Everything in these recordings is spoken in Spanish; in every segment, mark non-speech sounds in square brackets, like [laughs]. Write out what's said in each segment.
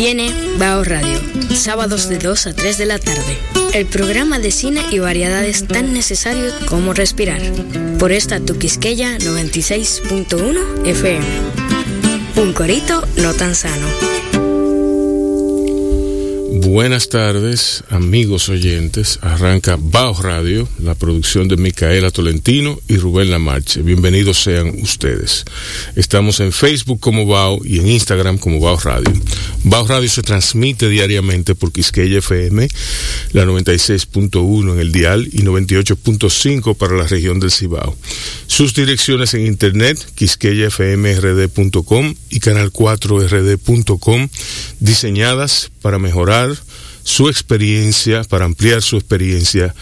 Viene Bao Radio, sábados de 2 a 3 de la tarde. El programa de cine y variedades tan necesarios como respirar. Por esta Tuquisqueya 96.1 FM. Un corito no tan sano. Buenas tardes, amigos oyentes. Arranca Bao Radio, la producción de Micaela Tolentino y Rubén Lamarche. Bienvenidos sean ustedes. Estamos en Facebook como Bao y en Instagram como Bao Radio. Bao Radio se transmite diariamente por Quisqueya FM, la 96.1 en el dial y 98.5 para la región del Cibao. Sus direcciones en internet, quisqueyafmrd.com y canal4rd.com, diseñadas para mejorar su experiencia, para ampliar su experiencia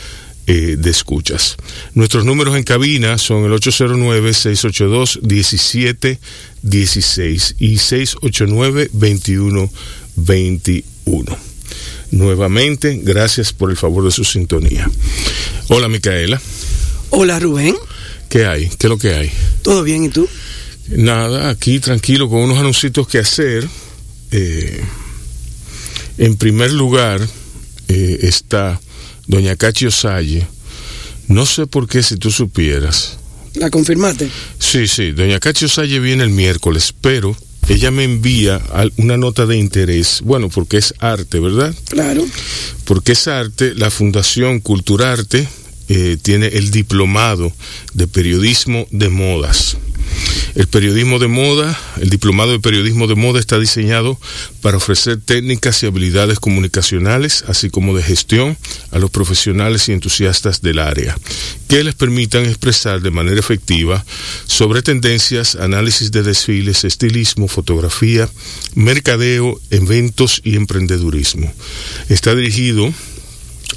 eh, de escuchas. Nuestros números en cabina son el 809-682-1716 y 689-2121. Nuevamente, gracias por el favor de su sintonía. Hola, Micaela. Hola, Rubén. ¿Qué hay? ¿Qué es lo que hay? Todo bien, ¿y tú? Nada, aquí tranquilo con unos anuncios que hacer. Eh, en primer lugar eh, está doña Cachi Salle. No sé por qué si tú supieras. ¿La confirmaste? Sí, sí, doña Cachi Salle viene el miércoles, pero ella me envía una nota de interés, bueno, porque es arte, ¿verdad? Claro. Porque es arte, la Fundación Culturarte eh, tiene el diplomado de periodismo de modas. El periodismo de moda, el diplomado de periodismo de moda está diseñado para ofrecer técnicas y habilidades comunicacionales, así como de gestión, a los profesionales y entusiastas del área, que les permitan expresar de manera efectiva sobre tendencias, análisis de desfiles, estilismo, fotografía, mercadeo, eventos y emprendedurismo. Está dirigido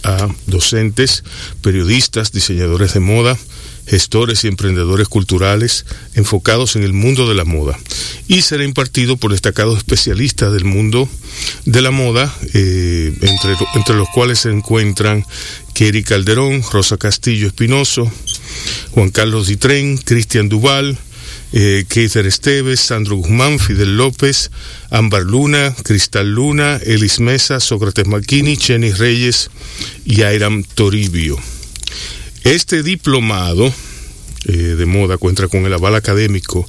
a docentes, periodistas, diseñadores de moda, gestores y emprendedores culturales enfocados en el mundo de la moda y será impartido por destacados especialistas del mundo de la moda, eh, entre, entre los cuales se encuentran Kerry Calderón, Rosa Castillo Espinoso, Juan Carlos Ditren, Cristian Duval, eh, Esteves, Sandro Guzmán, Fidel López, Ámbar Luna, Cristal Luna, Elis Mesa, Sócrates Maquini, Chenny Reyes y Airam Toribio. Este diplomado eh, de moda cuenta con el aval académico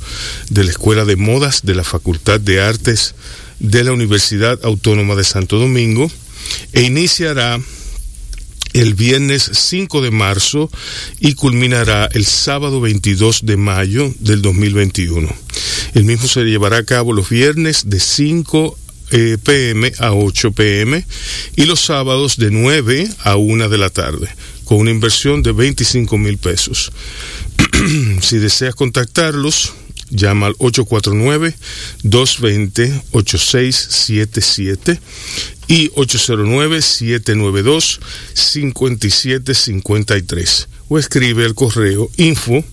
de la Escuela de Modas de la Facultad de Artes de la Universidad Autónoma de Santo Domingo e iniciará el viernes 5 de marzo y culminará el sábado 22 de mayo del 2021. El mismo se llevará a cabo los viernes de 5 eh, pm a 8 pm y los sábados de 9 a 1 de la tarde con una inversión de 25 mil pesos. [clears throat] si deseas contactarlos, llama al 849-220-8677 y 809-792-5753 o escribe el correo info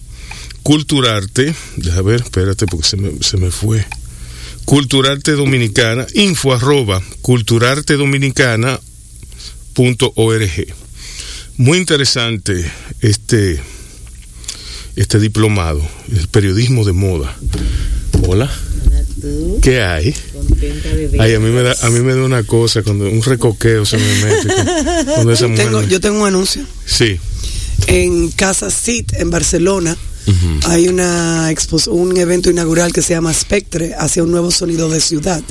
culturarte, déjame ver, espérate porque se me, se me fue, culturarte dominicana, info arroba culturartedominicana.org. Muy interesante este, este diplomado, el periodismo de moda. Hola. ¿Qué hay? Ay, a mí me da, a mí me da una cosa cuando un recoqueo se me mete. Con, [laughs] esa mujer tengo, yo tengo un anuncio. Sí. En Casa Cit en Barcelona hay una un evento inaugural que se llama Spectre hacia un nuevo sonido de ciudad.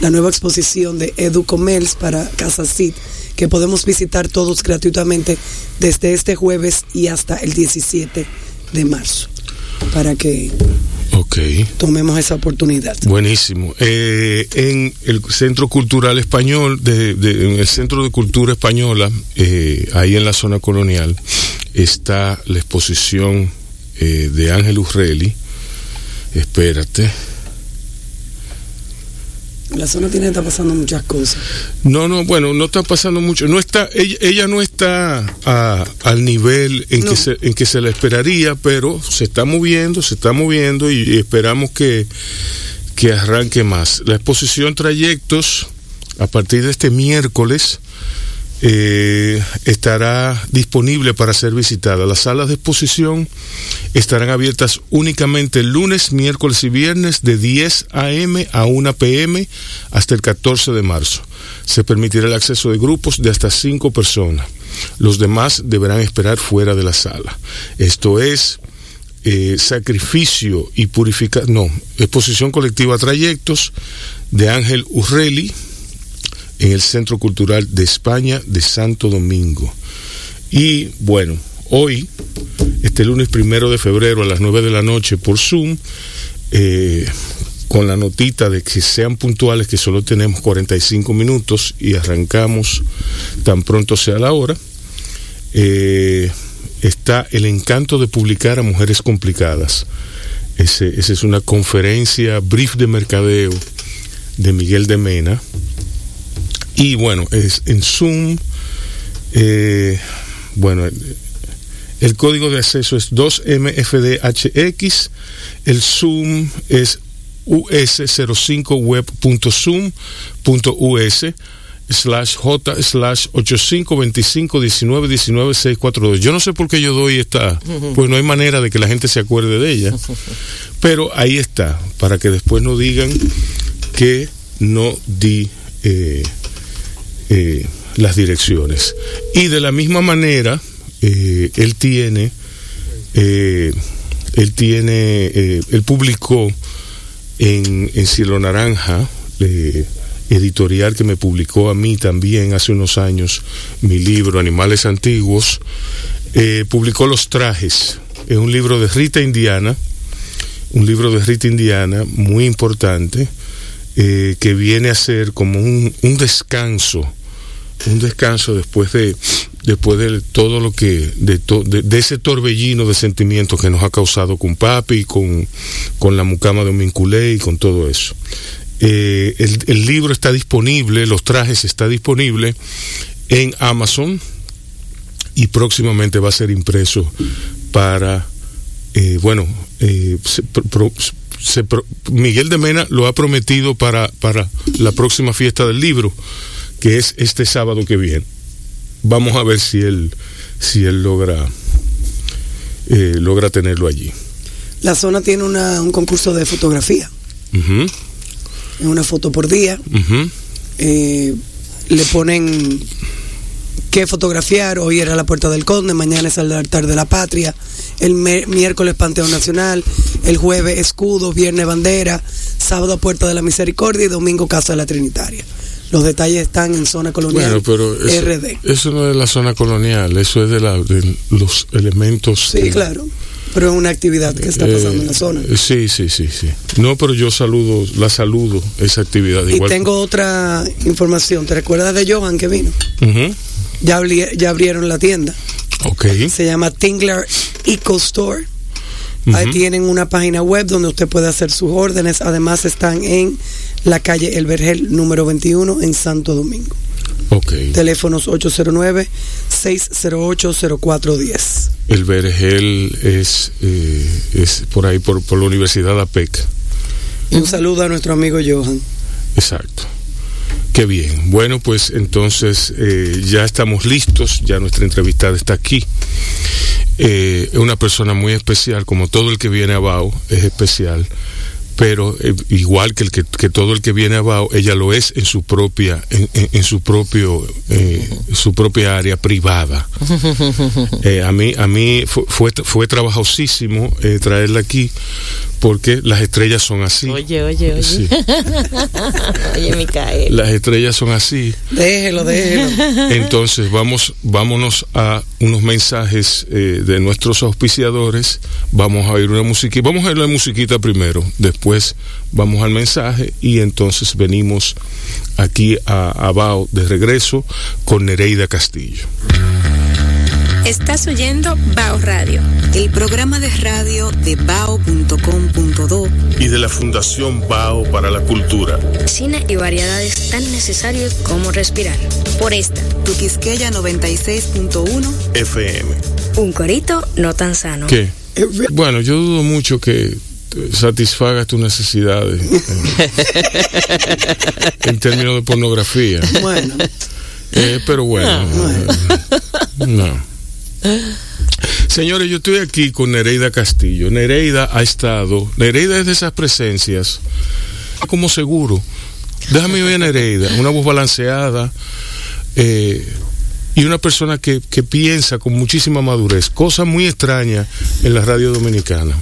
La nueva exposición de Edu Comels para Casa Cid que podemos visitar todos gratuitamente desde este jueves y hasta el 17 de marzo para que tomemos esa oportunidad. Buenísimo. Eh, en el Centro Cultural Español, de, en el Centro de Cultura Española, eh, ahí en la zona colonial, está la exposición eh, de Ángel Urrelli. Espérate la zona tiene está pasando muchas cosas. No, no, bueno, no está pasando mucho. No está, ella, no está al nivel en que se, en que se la esperaría, pero se está moviendo, se está moviendo y, esperamos que, que arranque más. La exposición trayectos a partir de este miércoles eh, estará disponible para ser visitada. Las salas de exposición estarán abiertas únicamente lunes, miércoles y viernes de 10 a.m. a 1 p.m. hasta el 14 de marzo. Se permitirá el acceso de grupos de hasta 5 personas. Los demás deberán esperar fuera de la sala. Esto es eh, sacrificio y purificación, no, exposición colectiva a trayectos de Ángel Urreli, en el Centro Cultural de España de Santo Domingo. Y bueno, hoy, este lunes primero de febrero a las 9 de la noche por Zoom, eh, con la notita de que sean puntuales, que solo tenemos 45 minutos y arrancamos tan pronto sea la hora, eh, está el encanto de publicar a mujeres complicadas. esa es una conferencia, brief de mercadeo de Miguel de Mena, y bueno, es en Zoom, eh, bueno, el código de acceso es 2MFDHX, el Zoom es us05web.zoom.us slash j slash 8525191962. Yo no sé por qué yo doy esta, pues no hay manera de que la gente se acuerde de ella, [laughs] pero ahí está, para que después no digan que no di eh, eh, las direcciones. Y de la misma manera, eh, él tiene, eh, él tiene, él publicó en, Cielo Naranja, editorial que me publicó a mí también hace unos años, mi libro Animales Antiguos, publicó Los Trajes. Es un libro de Rita Indiana, un libro de Rita Indiana muy importante, que viene a ser como un descanso un descanso después de después de todo lo que de, de, ese torbellino de sentimientos que nos ha causado con papi con, con la mucama de Minculé y con todo eso. Eh, el, libro está disponible los trajes está disponible en Amazon y próximamente va a ser impreso para eh, bueno eh, Miguel de Mena lo ha prometido para, para la próxima fiesta del libro que es este sábado que viene. Vamos a ver si él, si él logra, eh, logra tenerlo allí. La zona tiene una, un concurso de fotografía. Una foto por día. Eh, le ponen qué fotografiar. Hoy era la Puerta del Conde, mañana es el altar de la patria, el miércoles Panteón Nacional, el jueves Escudo, viernes Bandera, sábado Puerta de la Misericordia y domingo Casa de la Trinitaria. Los detalles están en zona colonial pero eso, RD. Eso no es la zona colonial, eso es de, la, de los elementos. Sí, claro. Pero es una actividad que está pasando en la zona. Eh, sí, sí, sí, sí. No, pero yo saludo, la saludo, esa actividad. Y tengo otra información. ¿Te recuerdas de Johan que vino? ya, ya abrieron la tienda. Ok. Se llama Tingler Eco Store. Ahí tienen una página web donde usted puede hacer sus órdenes. Además están en la calle El Vergel número 21 en Santo Domingo. Ok. Teléfonos 809-608-0410. El Vergel es, eh, es por ahí, por, por la Universidad APEC. Un saludo a nuestro amigo Johan. Exacto. Qué bien. Bueno, pues entonces eh, ya estamos listos, ya nuestra entrevistada está aquí. Eh, es una persona muy especial, como todo el que viene abajo es especial pero eh, igual que, el que, todo el que viene abajo, ella lo es en su propia, en, su propio, eh, su propia área privada. [laughs] Eh, a mí, a mí fue, fue, trabajosísimo traerla aquí porque las estrellas son así. Oye, oye, oye. [laughs] oye, Micael. Las estrellas son así. Déjelo, déjelo. Entonces, vamos, vámonos a unos mensajes de nuestros auspiciadores. Vamos a oír una musiquita. Vamos a oír la musiquita primero. Después vamos al mensaje y entonces venimos aquí a, a Bao de regreso con Nereida Castillo. Estás oyendo Bao Radio, el programa de radio de bao.com.do y de la Fundación Bao para la Cultura. Cine y variedades tan necesarios como respirar. Por esta, tu Quisqueya 96.1 FM. Un corito no tan sano. ¿Qué? Bueno, yo dudo mucho que satisfagas tus necesidades en, en términos de pornografía. Bueno. Eh, pero bueno. eh, no. Señores, yo estoy aquí con Nereida Castillo. Nereida ha estado. Nereida es de esas presencias. Como seguro. Déjame oír a Nereida. Una voz balanceada. eh, y una persona que, que piensa con muchísima madurez. Cosa muy extraña en la radio dominicana.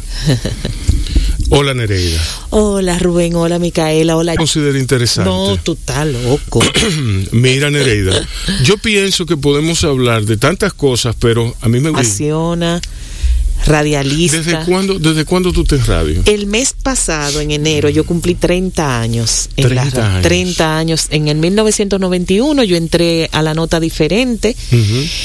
Hola Nereida. Hola Rubén, hola Micaela, hola. Considero interesante. No, tú estás loco. [clears throat] Mira, Nereida, yo pienso que podemos hablar de tantas cosas, pero a mí me gusta. Radialista. ¿Desde cuándo, ¿Desde cuándo tú te radio? El mes pasado, en enero, yo cumplí 30 años. En 30 la, años. 30 años. En el 1991 yo entré a la nota diferente.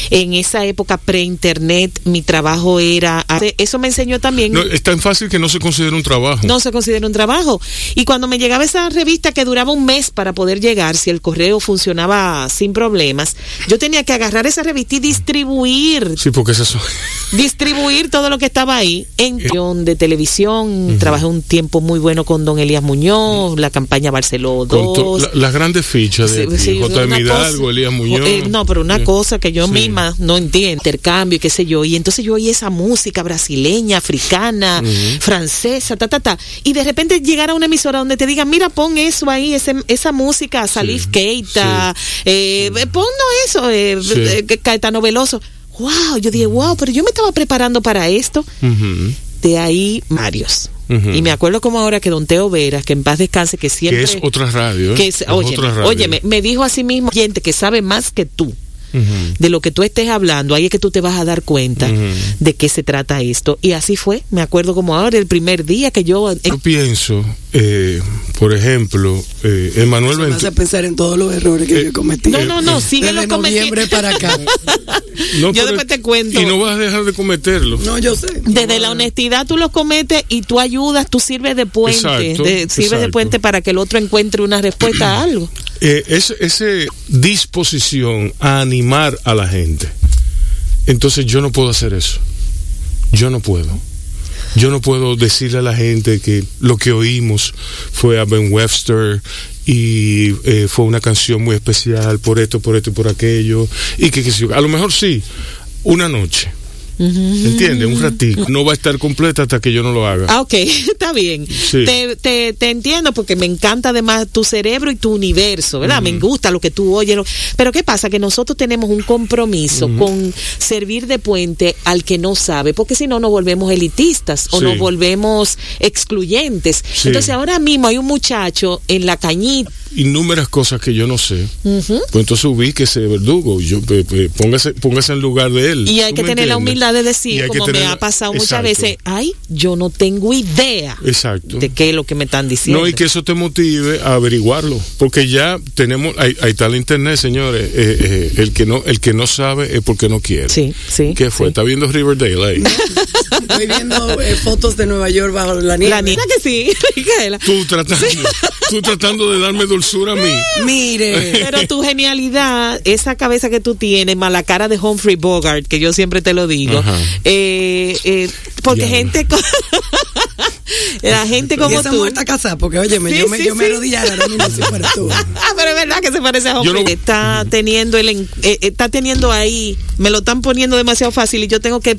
En esa época pre-internet mi trabajo era... Eso me enseñó también... No, es tan fácil que no se considera un trabajo. no se considera un trabajo. Y cuando me llegaba esa revista que duraba un mes para poder llegar, si el correo funcionaba sin problemas, yo tenía que agarrar esa revista y distribuir, Sí, porque esas son. distribuir todo lo que estaba ahí en de televisión. Trabajé un tiempo muy bueno con don Elías Muñoz, la campaña Barceló con to- 2. la- las grandes fichas de Sí, sí, J. una Hidalgo, cosa- Elías Muñoz. Eh, no, pero una Sí. cosa que yo misma no entiendo, intercambio y qué sé yo. Y entonces yo oí esa música brasileña, africana, francesa, ta, ta, ta. Y de repente llegar a una emisora donde te digan, mira, pon eso ahí, ese- esa música, Salif Keita, eh, ponnos eso, eh, eh, Caetano Veloso. Wow, yo dije, wow, pero yo me estaba preparando para esto. De ahí, Marios. Y me acuerdo como ahora que Don Teo Veras, que en paz descanse, que siempre... Que es otra radio. ¿eh? que es- Es óyeme, otra radio. óyeme, me dijo a sí mismo, gente que sabe más que tú De lo que tú estés hablando, ahí es que tú te vas a dar cuenta de qué se trata esto. Y así fue, me acuerdo como ahora, el primer día que yo... eh, Yo pienso, eh, por ejemplo, eh, Emanuel Me hace Ventura. pensar en todos los errores que yo he cometido. no, no, no, síguelo Desde noviembre para acá. [laughs] No, Yo después te cuento. Y no vas a dejar de cometerlo. No, yo sé. Desde la honestidad tú los cometes y tú ayudas, tú sirves de puente, Exacto, de- sirves de puente para que el otro encuentre una respuesta a algo. Eh, es, ese disposición a animar a la gente. Entonces yo no puedo hacer eso. Yo no puedo. Yo no puedo decirle a la gente que lo que oímos fue a Ben Webster y eh, fue una canción muy especial por esto, por esto y por aquello. Y que, que a lo mejor sí, una noche. ¿Entiendes? Un ratito. No va a estar completa hasta que yo no lo haga. Ah, ok, [laughs] está bien. Sí. Te, te, te entiendo porque me encanta además tu cerebro y tu universo, ¿verdad? Me gusta lo que tú oyes. lo- Pero ¿qué pasa? Que nosotros tenemos un compromiso con servir de puente al que no sabe, porque si no nos volvemos elitistas o Sí. nos volvemos excluyentes. Sí. Entonces ahora mismo hay un muchacho en la cañita. Innúmeras cosas que yo no sé. Pues entonces ubíquese, verdugo. Yo, pe- pe- póngase, póngase en lugar de él. Y hay ¿Tú que tener la entiendes? Humildad de decir, como me ha pasado muchas veces, ay, yo no tengo idea Exacto. de qué es lo que me están diciendo. No, y que eso te motive a averiguarlo, porque ya tenemos, ahí, ahí está el internet, señores. eh, eh, el que no, el que no sabe es porque no quiere. Sí, sí, ¿Qué fue? sí. Está viendo Riverdale ahí. [laughs] Estoy viendo eh, fotos de Nueva York bajo la nieve. La niña que sí, [laughs] Micaela. tú tratando, tú tratando de darme dulzura a mí. [laughs] Mire. Pero tu genialidad, esa cabeza que tú tienes, más la cara de Humphrey Bogart, que yo siempre te lo digo, Eh, eh, porque Diablo. gente, [laughs] la gente y como esa tú. muerta casada, porque Sí, yo me, sí, yo me arrodillara ahora mismo si fuera tú. [laughs] Ah, pero es verdad que se parece a Humphrey. no- Está teniendo el, en- eh, está teniendo ahí, me lo están poniendo demasiado fácil y yo tengo que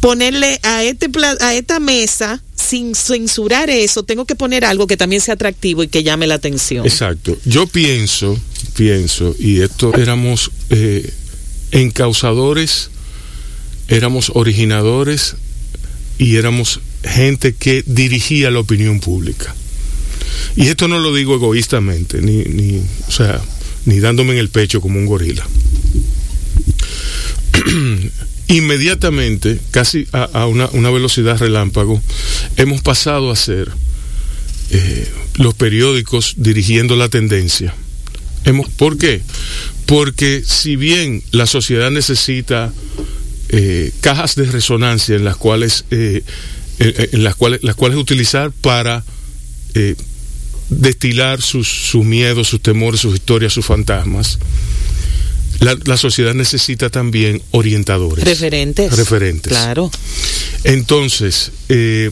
ponerle a este a esta mesa sin censurar eso, tengo que poner algo que también sea atractivo y que llame la atención. Exacto. Yo pienso, pienso, y esto éramos eh, encausadores, éramos originadores y éramos gente que dirigía la opinión pública. Y esto no lo digo egoístamente, ni, ni, o sea, ni dándome en el pecho como un gorila. [clears throat] Inmediatamente, casi a, a una, una velocidad relámpago, hemos pasado a ser eh, los periódicos dirigiendo la tendencia. Hemos, ¿Por qué? Porque si bien la sociedad necesita eh, cajas de resonancia en las cuales, eh, en, en las cuales, las cuales utilizar para eh, destilar sus, sus miedos, sus temores, sus historias, sus fantasmas, la, la sociedad necesita también orientadores. Referentes. Referentes. Claro. Entonces, eh,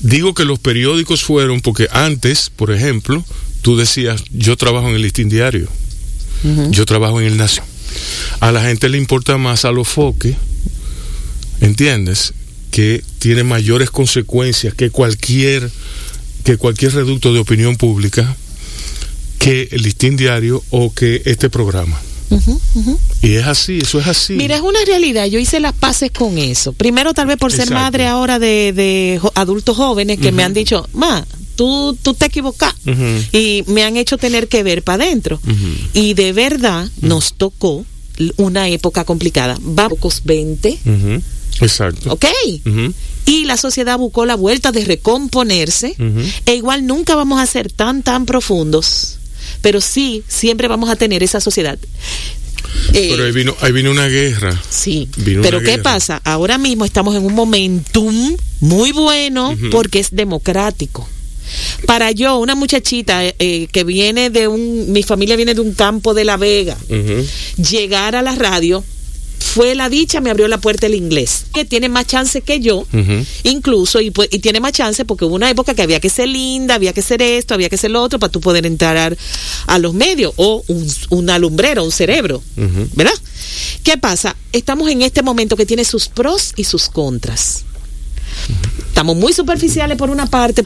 digo que los periódicos fueron porque antes, por ejemplo, tú decías, yo trabajo en el listín diario. Yo trabajo en el Nación. A la gente le importa más a los foques, ¿entiendes? Que tiene mayores consecuencias que cualquier, que cualquier reducto de opinión pública, que el listín diario o que este programa. Y es así, eso es así. Mira, es una realidad. Yo hice las paces con eso. Primero, tal vez por ser madre ahora de, adultos jóvenes que me han dicho, ma, tú, tú te equivocas. Y me han hecho tener que ver para adentro. Y de verdad nos tocó una época complicada. Vamos 20, Ujú. Exacto. ¿ok? Y la sociedad buscó la vuelta de recomponerse. E igual nunca vamos a ser tan, tan profundos. Pero sí, siempre vamos a tener esa sociedad. Eh, Pero ahí vino, ahí vino una guerra. Sí, Vino pero ¿qué guerra. pasa? Ahora mismo estamos en un momentum muy bueno porque es democrático. Para yo, una muchachita eh, que viene de un, mi familia viene de un campo de La Vega, llegar a la radio fue la dicha, me abrió la puerta el inglés, que tiene más chance que yo, incluso, y, pues- y tiene más chance porque hubo una época que había que ser linda, había que ser esto, había que ser lo otro para tú poder entrar a los medios, o un, una lumbrera, un cerebro. ¿verdad? ¿Qué pasa? Estamos en este momento que tiene sus pros y sus contras. Estamos muy superficiales por una parte,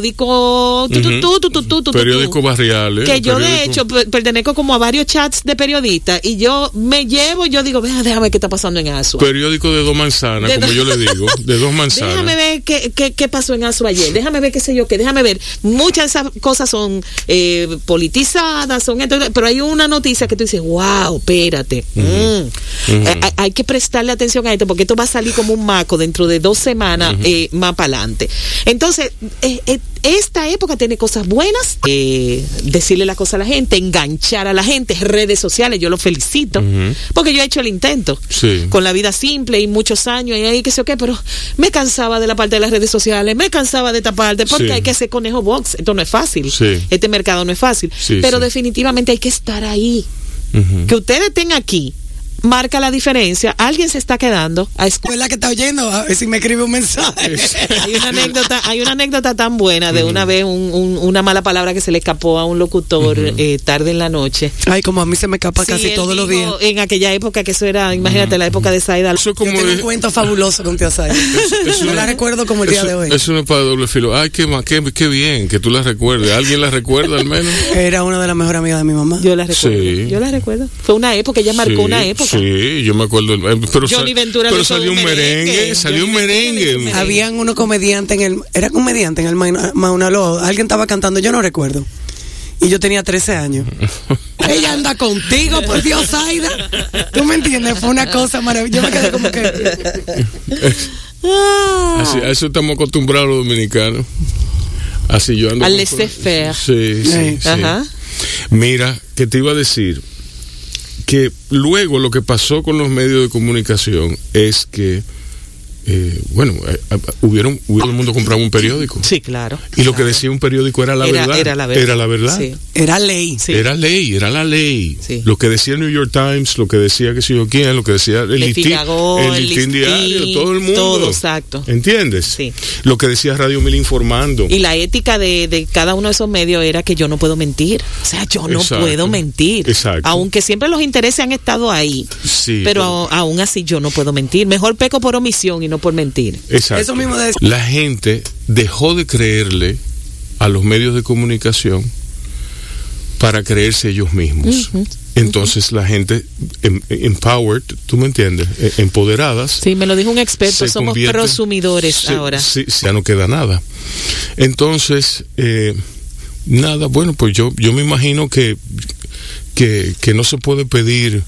periódico, tu, tu, tu, tu, tu, tu, tu, tu, Periódicos barriales. que yo de periódico- hecho per- pertenezco como a varios chats de periodistas y yo me llevo, yo digo, vea, déjame ver qué está pasando en Asua. Periódico de dos manzanas, De como dos- yo le [laughs] digo, de dos manzanas. Déjame ver qué, qué, qué pasó en Asua ayer, déjame ver qué sé yo qué, déjame ver. Muchas de esas cosas son eh, politizadas, son esto, pero hay una noticia que tú dices, wow, espérate. mm. Eh, hay, hay que prestarle atención a esto porque esto va a salir como un maco dentro de dos semanas eh, más para adelante. Entonces, eh, eh, esta época tiene cosas buenas, decirle la cosa a la gente, enganchar a la gente, redes sociales, yo lo felicito, porque yo he hecho el intento Sí. con la vida simple y muchos años y ahí que sé qué, pero me cansaba de la parte de las redes sociales, me cansaba de esta parte, porque Sí. hay que hacer conejo box, esto no es fácil, Sí. este mercado no es fácil, Sí, pero definitivamente hay que estar ahí, que ustedes estén aquí, marca la diferencia, alguien se está quedando a escuchar. Fue la que está oyendo, a ver si me escribe un mensaje. [laughs] Hay una anécdota, hay una anécdota tan buena de una vez un- un- una mala palabra que se le escapó a un locutor eh, tarde en la noche. Ay, como a mí se me escapa Sí, casi todos los días. En aquella época que eso era, imagínate la época de Saida. Eso es Yo como tengo de- un cuento fabuloso con Tía [laughs] eso Yo no- la recuerdo como el día de hoy. Eso no es para doble filo. Ay, qué, qué, qué bien que tú la recuerdes. ¿Alguien la recuerda al menos? Era una de las mejores amigas de mi mamá. Yo la recuerdo. Sí. Yo la recuerdo. Fue una época, ella marcó Sí, una época. Sí, yo me acuerdo. eh, Pero, Johnny Ventura salió un merengue. merengue. Salió un Johnny merengue. merengue. Habían unos comediantes en el. Era comediante en el Mauna Mauna Loa. Alguien estaba cantando, yo no recuerdo. Y yo tenía 13 años. [laughs] Ella anda contigo, por Dios, Aida. ¿Tú me entiendes? Fue una cosa maravillosa. Yo me quedé como que. [laughs] Así, a eso estamos acostumbrados los dominicanos. Así yo ando. Al laissez-faire. Sí, sí, sí. Ajá. Mira, que te iba a decir que luego lo que pasó con los medios de comunicación es que, eh, bueno, eh, eh, hubieron, todo el mundo compraba un periódico. Sí, claro. Y lo que decía un periódico era la Era- verdad. era la verdad. Era la verdad. Sí. Era ley. Sí. Era ley, era la ley. Sí. Lo que decía el New York Times, lo que decía que sé yo quién, lo que decía el, El listín, el diario, todo el mundo. todo, exacto. ¿Entiendes? Sí. Lo que decía Radio Mil informando. Y la ética de, de cada uno de esos medios era que yo no puedo mentir. O sea, yo no Exacto. puedo mentir. Exacto. Aunque siempre los intereses han estado ahí. Sí, pero pero- a- aún así yo no puedo mentir. Mejor peco por omisión y no por mentir. Exacto. Eso mismo de- La gente dejó de creerle a los medios de comunicación para creerse ellos mismos. Entonces la gente em- empowered, ¿tú me entiendes? E- Empoderadas. Sí, me lo dijo un experto. Somos prosumidores se- ahora. sí, sí, ya no queda nada. Entonces, eh, nada, bueno, pues yo, yo me imagino que, que, que no se puede pedir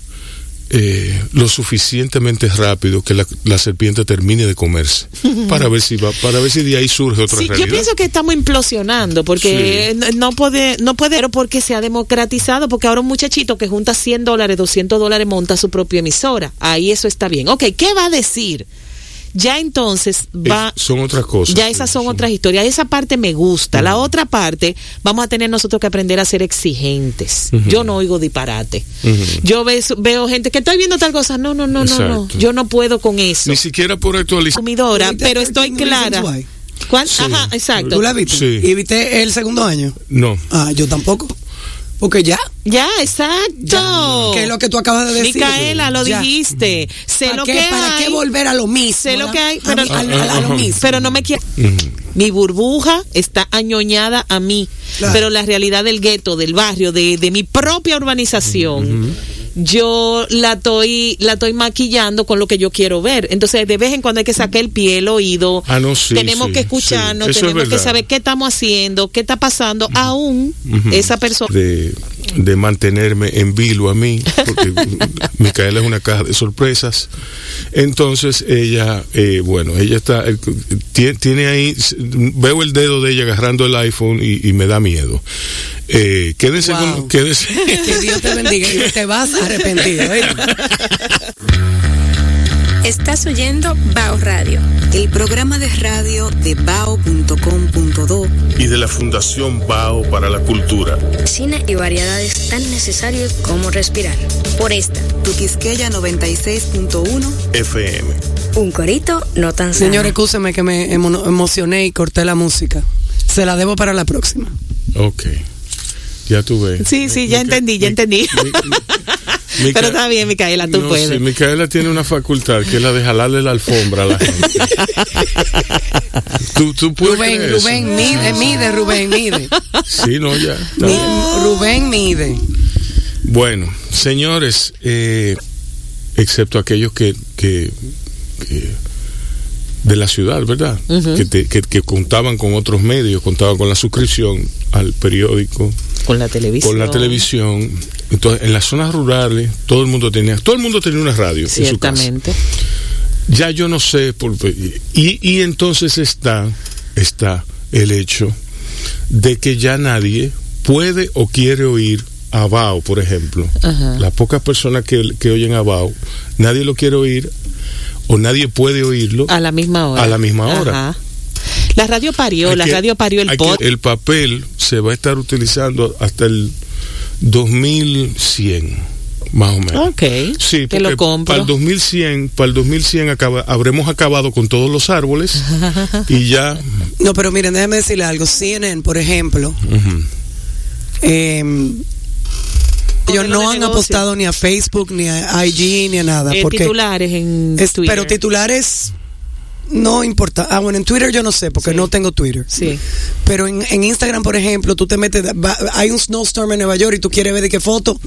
eh, lo suficientemente rápido que la, la serpiente termine de comerse [laughs] para ver si va, para ver si de ahí surge otra Sí, yo realidad. pienso que estamos implosionando porque no- no puede, no puede, pero porque se ha democratizado, porque ahora un muchachito que junta 100 dólares, 200 dólares monta su propia emisora. Ahí eso está bien. Ok, ¿qué va a decir? Ya entonces va... Es- son otras cosas. Ya esas son Sí. otras historias. Esa parte me gusta. La otra parte, vamos a tener nosotros que aprender a ser exigentes. Yo no oigo disparate. Yo veo, veo gente que estoy viendo tal cosa. No, no, no, no, no. Yo no puedo con eso. Ni siquiera por actualizar. Consumidora, ¿Viste pero 13 estoy clara. ¿Cuál? Sí. Ajá, exacto. ¿Tú la viste? Sí. ¿Y viste el segundo año? No. Ah, yo tampoco. Porque ya, Ya, exacto. que es lo que tú acabas de decir. Micaela, lo Ya. dijiste. Sé ¿Para lo qué, que ¿Para hay. qué volver a lo mismo? Sé lo que hay, a pero- mí- a, a- a lo mismo. Pero no me quiero. Mi burbuja está añoñada a mí. Claro. Pero la realidad del gueto, del barrio, de, de mi propia urbanización, yo la estoy, la estoy maquillando con lo que yo quiero ver. Entonces, de vez en cuando hay que sacar el pie, el oído. Ah, no, sí, tenemos sí, que escucharnos, sí. Es tenemos que saber qué estamos haciendo, qué está pasando, aún esa persona. de, de mantenerme en vilo a mí, porque [laughs] Micaela es una caja de sorpresas. Entonces ella, eh, bueno, ella está, eh, tie- tiene ahí, veo el dedo de ella agarrando el iPhone y, y me da miedo. Eh, quédense Wow. con, quédense. [laughs] Que Dios te bendiga y [laughs] te vas arrepentido. ¿eh? Estás oyendo Bao Radio. El programa de radio de bao.com.do y de la Fundación Bao para la Cultura. Cine y variedades tan necesarios como respirar. Por esta, Tuquisqueya 96.1 FM. un corito no tan sano. Señor, escúcheme que me emo- emocioné y corté la música. Se la debo para la próxima. Ok. Ya tú ves. Sí, sí, ya Mica- entendí, ya Mi- entendí. Mi- Mica- [laughs] Pero está bien, Micaela, tú No, puedes. sí, Micaela tiene una facultad que es la de jalarle la alfombra a la gente. [laughs] tú, tú puedes Rubén, creer eso? Rubén, mide, mide, Rubén, mide. Sí, no, ya. está Mi- bien. Rubén mide. Bueno, señores, eh, excepto aquellos que, que, que de la ciudad, ¿verdad? que, te- que- que contaban con otros medios, contaban con la suscripción al periódico, Con la televisión. con la televisión. Entonces, en las zonas rurales, todo el mundo tenía, todo el mundo tenía una radio en su casa. Ciertamente. Ya yo no sé por y, y entonces está está el hecho de que ya nadie puede o quiere oír a Bao, por ejemplo. Las pocas personas que, que oyen a Bao, nadie lo quiere oír o nadie puede oírlo. A la misma hora. A la misma hora. Ajá. La radio parió, Hay la que- radio parió el pod. el papel se va a estar utilizando hasta el 2100, más o menos. Ok. Sí, te lo compro. para el 2100, para el 2100 acaba- habremos acabado con todos los árboles [laughs] y ya No, pero miren, déjenme decirle algo. CNN, por ejemplo, eh, ellos no han negocio. apostado ni a Facebook, ni a IG, ni a nada. Eh, porque titulares en es- Twitter. pero titulares no importa. Ah, bueno, en Twitter yo no sé, porque Sí. no tengo Twitter. Sí. Pero en, en Instagram, por ejemplo, tú te metes, va- hay un snowstorm en Nueva York y tú quieres ver de qué foto.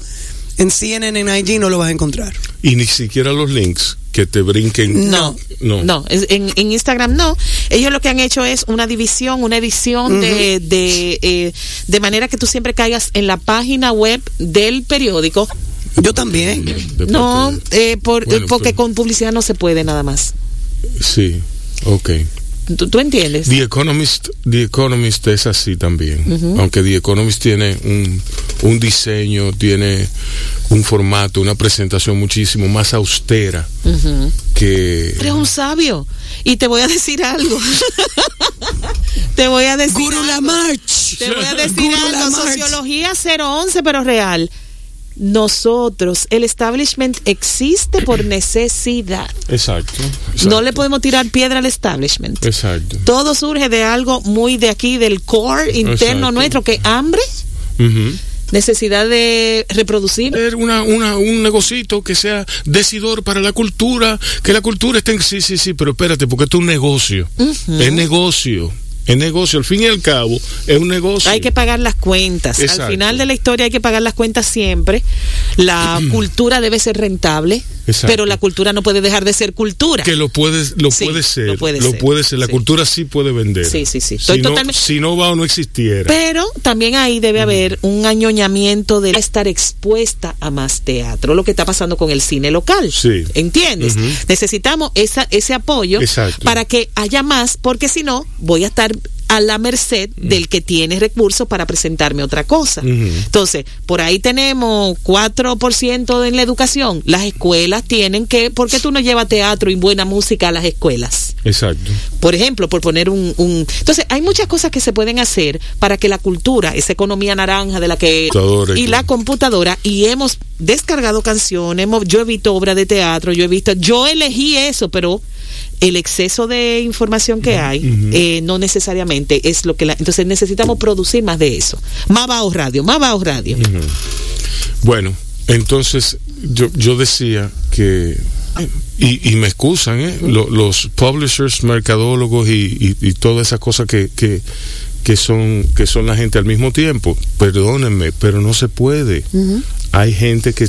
En CNN, en IG no lo vas a encontrar. y ni siquiera los links que te brinquen. No, no. no, es- en, en Instagram no. Ellos lo que han hecho es una división, una edición de, de, eh, de manera que tú siempre caigas en la página web del periódico. Yo también. De No, eh, por, Bueno, porque pero- con publicidad no se puede nada más. sí, ok. ¿Tú, tú entiendes? The Economist, The Economist es así también, aunque The Economist tiene un, un diseño, tiene un formato, una presentación muchísimo más austera Ujú. que... Eres un sabio. Y te voy a decir algo. [laughs] te voy a decir. Guru algo. Lamarche. Te voy a decir Guru algo. Sociología 011, pero real. Nosotros, el establishment existe por [clears throat] necesidad. Exacto, exacto. No le podemos tirar piedra al establishment. Exacto. Todo surge de algo muy de aquí, del core interno Exacto. nuestro, que hambre, necesidad de reproducir. Una, una, un negocito que sea decidor para la cultura, que la cultura esté en... Sí, sí, sí, pero espérate, porque esto es un negocio. Es negocio. Es negocio. Al fin y al cabo, es un negocio. Hay que pagar las cuentas. Exacto. Al final de la historia hay que pagar las cuentas siempre. La [clears throat] cultura debe ser rentable, Exacto. pero la cultura no puede dejar de ser cultura. que lo puede, lo Sí, puede ser. lo puede ser. La Sí. cultura sí puede vender. Sí, sí, sí. Si no, totalmente- si no va o no existiera. Pero también ahí debe haber un añoñamiento de estar expuesta a más teatro, lo que está pasando con el cine local. Sí. ¿Entiendes? Necesitamos esa, ese apoyo Exacto. para que haya más, porque si no, voy a estar a la merced del que tiene recursos para presentarme otra cosa. Entonces, por ahí tenemos 4% en la educación. Las escuelas tienen que, ¿por qué tú no llevas teatro y buena música a las escuelas? Exacto. Por ejemplo, por poner un, un- Entonces, hay muchas cosas que se pueden hacer para que la cultura, esa economía naranja de la que... Computadora y la computadora, y hemos descargado canciones, hemos- yo he visto obras de teatro, yo he visto... Yo elegí eso, pero el exceso de información que hay eh, no necesariamente es lo que la... Entonces necesitamos producir más de eso. Más bajo radio, más bajo radio. Bueno, entonces yo, yo decía que y, y me excusan, ¿eh? Lo- los publishers, mercadólogos y, y, y todas esas cosas que, que, que son que son la gente al mismo tiempo. Perdónenme, pero no se puede. Hay gente que,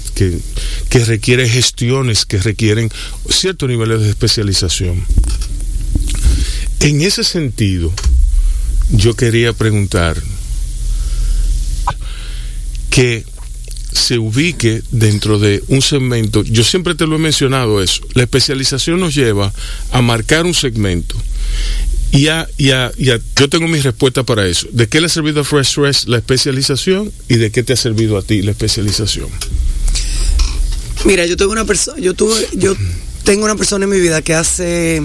que, requiere gestiones, que requieren ciertos niveles de especialización. En ese sentido, yo quería preguntar que se ubique dentro de un segmento. Yo siempre te lo he mencionado eso. La especialización nos lleva a marcar un segmento. Y a, y a- y a- yo tengo mi respuesta para eso. ¿De qué le ha servido a Fresh Fresh la especialización y de qué te ha servido a ti la especialización? Mira, yo tengo una persona, yo tuve, yo tengo una persona en mi vida que hace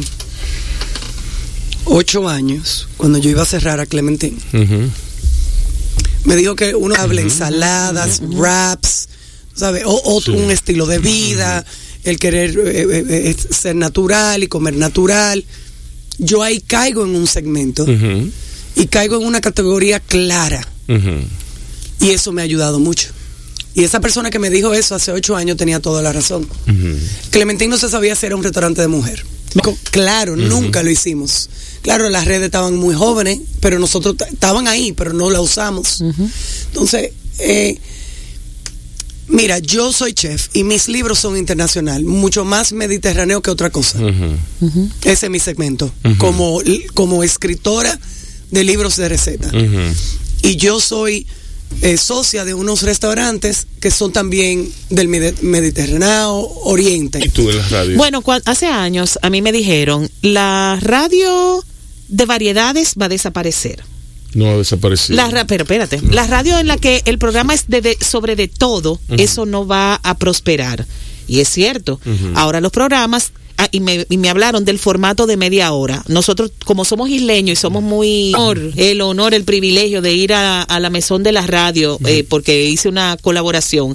ocho años, cuando yo iba a cerrar a Clementine, Ujú. me dijo que uno habla ensaladas, wraps, ¿sabes? O, o Sí. un estilo de vida, el querer eh, eh, eh, ser natural y comer natural. Yo ahí caigo en un segmento y caigo en una categoría clara y eso me ha ayudado mucho. Y esa persona que me dijo eso hace ocho años tenía toda la razón. Ujú. Clementín no se sabía si era un restaurante de mujer. Claro, nunca lo hicimos. Claro, las redes estaban muy jóvenes, pero nosotros estaban ahí, pero no la usamos. Entonces, eh, mira, yo soy chef y mis libros son internacional, mucho más mediterráneo que otra cosa. Ese es mi segmento, como, como escritora de libros de receta. Y yo soy eh, socia de unos restaurantes que son también del Mediterráneo Oriente. ¿Y tú en la radio? Bueno, hace años a mí me dijeron, la radio de variedades va a desaparecer. No ha desaparecido. La ra- pero espérate, la radio en la que el programa es de, de- sobre de todo, eso no va a prosperar. Y es cierto. Ahora los programas, ah, y, me, y me hablaron del formato de media hora. Nosotros, como somos isleños y somos muy... honor, el honor, el privilegio de ir a, a la mesón de la radio, eh, porque hice una colaboración.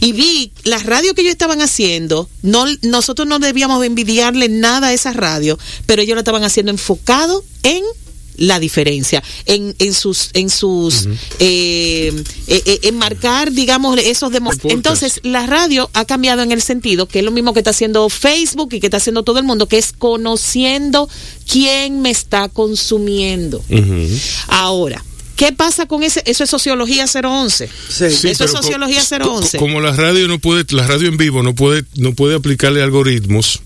Y vi las radios que ellos estaban haciendo, no, nosotros no debíamos envidiarle nada a esa radio, pero ellos lo estaban haciendo enfocado en la diferencia en, en sus en sus eh, eh, eh, en marcar digamos esos demo- Podcast. entonces la radio ha cambiado en el sentido que es lo mismo que está haciendo Facebook y que está haciendo todo el mundo que es conociendo quién me está consumiendo ahora ¿Qué pasa con ese? Eso es sociología 011. Sí. Sí, Eso es co- sociología co- 011. Como la radio no puede, la radio en vivo no puede, no puede aplicarle algoritmos,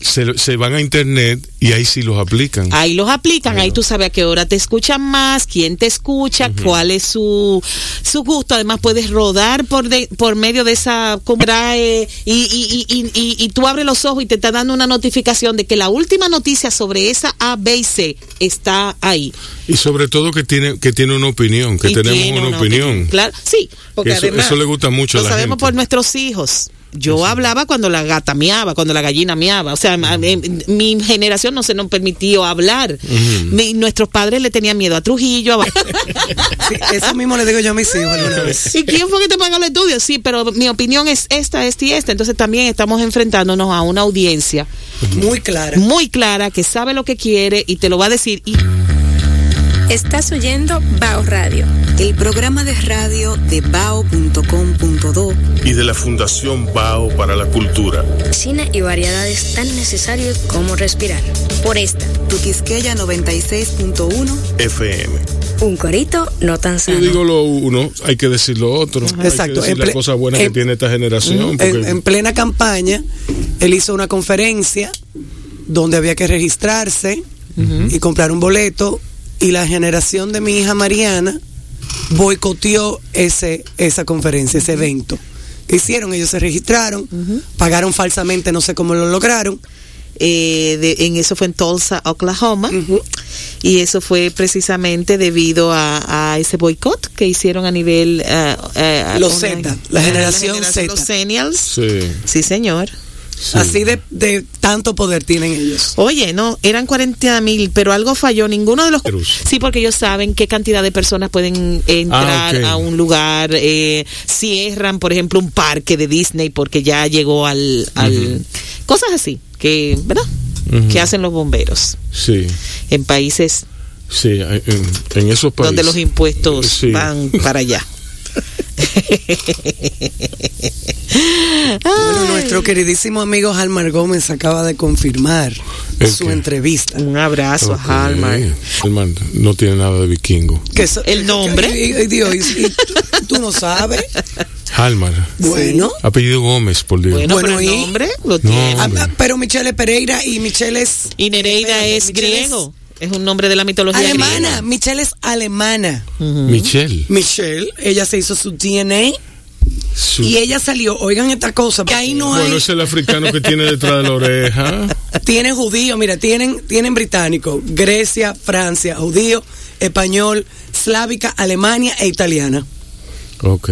se, se van a internet y ahí sí los aplican. Ahí los aplican, ahí tú sabes a qué hora te escuchan más, quién te escucha, cuál es su, su gusto. Además puedes rodar por de- por medio de esa compra y, y, y, y, tú abres los ojos y te está dando una notificación de que la última noticia sobre esa A, B y C está ahí. Y sobre todo que tiene, que tiene una opinión, que tenemos una, opinión. Claro, sí, porque Eso- además eso le gusta mucho a lo la sabemos gente. por nuestros hijos. Yo hablaba cuando la gata miaba, cuando la gallina miaba. O sea, em, mi generación no se nos permitió hablar. Mi- nuestros padres le tenían miedo a Trujillo. A... [laughs] Sí, eso mismo le digo yo a mis hijos alguna vez. ¿Y quién fue que te pagó el estudio? Sí, pero mi opinión es esta, esta y esta. Entonces también estamos enfrentándonos a una audiencia Muy clara. muy clara que sabe lo que quiere y te lo va a decir. Y Estás oyendo Bao Radio. El programa de radio de bao.com.do Y de la Fundación BAO para la Cultura. Cine y variedades tan necesarios como respirar. Por esta. Tu Quisqueya 96.1 FM. Un corito no tan Yo sano. digo lo uno, hay que decir lo otro. Hay Exacto. que decir ple- cosas buenas en- que tiene esta generación. porque- En, en plena campaña, él hizo una conferencia donde había que registrarse y comprar un boleto y la generación de mi hija Mariana boicoteó ese, esa conferencia, ese evento. ¿Qué hicieron? Ellos se registraron, pagaron falsamente, no sé cómo lo lograron. eh, de- en eso fue en Tulsa, Oklahoma. Y eso fue precisamente debido a, a ese boicot que hicieron a nivel... eh, Los Z, la generación generación, Z. Los Senials. Sí, Sí, señor. Sí. Así de, de tanto poder tienen ellos. Oye, no, eran 40 mil, pero algo falló. Ninguno de los... Cruz. Sí, porque ellos saben qué cantidad de personas pueden entrar Ah, a un lugar. Eh, cierran, por ejemplo, un parque de Disney porque ya llegó al... al Cosas así, que, ¿verdad? que hacen los bomberos Sí, en países sí, en, en esos países. donde los impuestos Sí. van para allá. [laughs] [laughs] Bueno, nuestro queridísimo amigo Halmar Gómez acaba de confirmar ¿El su qué? entrevista. Un abrazo Ok. a Halmar. Halmar no tiene nada de vikingo. Que eso- ¿El nombre? Dios, y- y tú, tú no sabes. Halmar. Bueno. Apellido Gómez, por Dios. Bueno, Bueno, pero el nombre lo tiene. Hombre. ah, pero Michelle Pereira y Michelle es Y Nereida es griego. Es un nombre de la mitología alemana. griega. Michelle es alemana. Michelle. Michelle, ella se hizo su DNA Su- y ella salió, oigan esta cosa, que ahí no bueno, hay, es el africano que tiene detrás de la oreja. [laughs] tienen judío, mira, tienen, tienen británico, Grecia, Francia, judío, español, slávica, Alemania e italiana. Ok.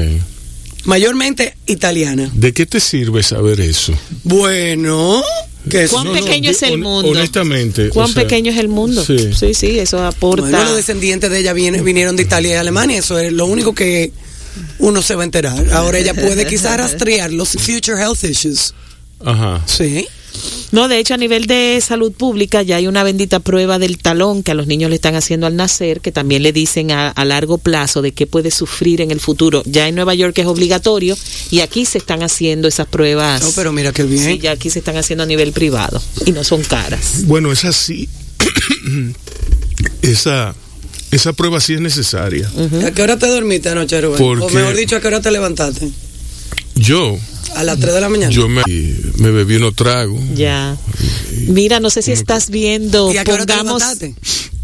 Mayormente italiana. ¿De qué te sirve saber eso? Bueno, ¿Cuán No, no, pequeño es el mundo? honestamente, ¿Cuán o sea, pequeño es el mundo? sí. sí, sí, eso aporta. Bueno, los descendientes de ella viene- vinieron de Italia y Alemania, eso es lo único que uno se va a enterar. Ahora ella puede quizás [laughs] rastrear los future health issues. Ajá. Sí. No, de hecho, a nivel de salud pública ya hay una bendita prueba del talón que a los niños le están haciendo al nacer, que también le dicen a, a largo plazo de qué puede sufrir en el futuro. Ya en Nueva York es obligatorio y aquí se están haciendo esas pruebas. No, pero mira qué bien. Sí, ya aquí se están haciendo a nivel privado y no son caras. Bueno, es así. [coughs] esa, esa prueba sí es necesaria. ¿A qué hora te dormiste anoche, Rubén? ¿Por O qué? mejor dicho, ¿a qué hora te levantaste? Yo, A las 3 de la mañana. yo me, me bebí unos tragos. Ya. Mira, no sé si estás viendo, ¿Y a qué hora te pongamos?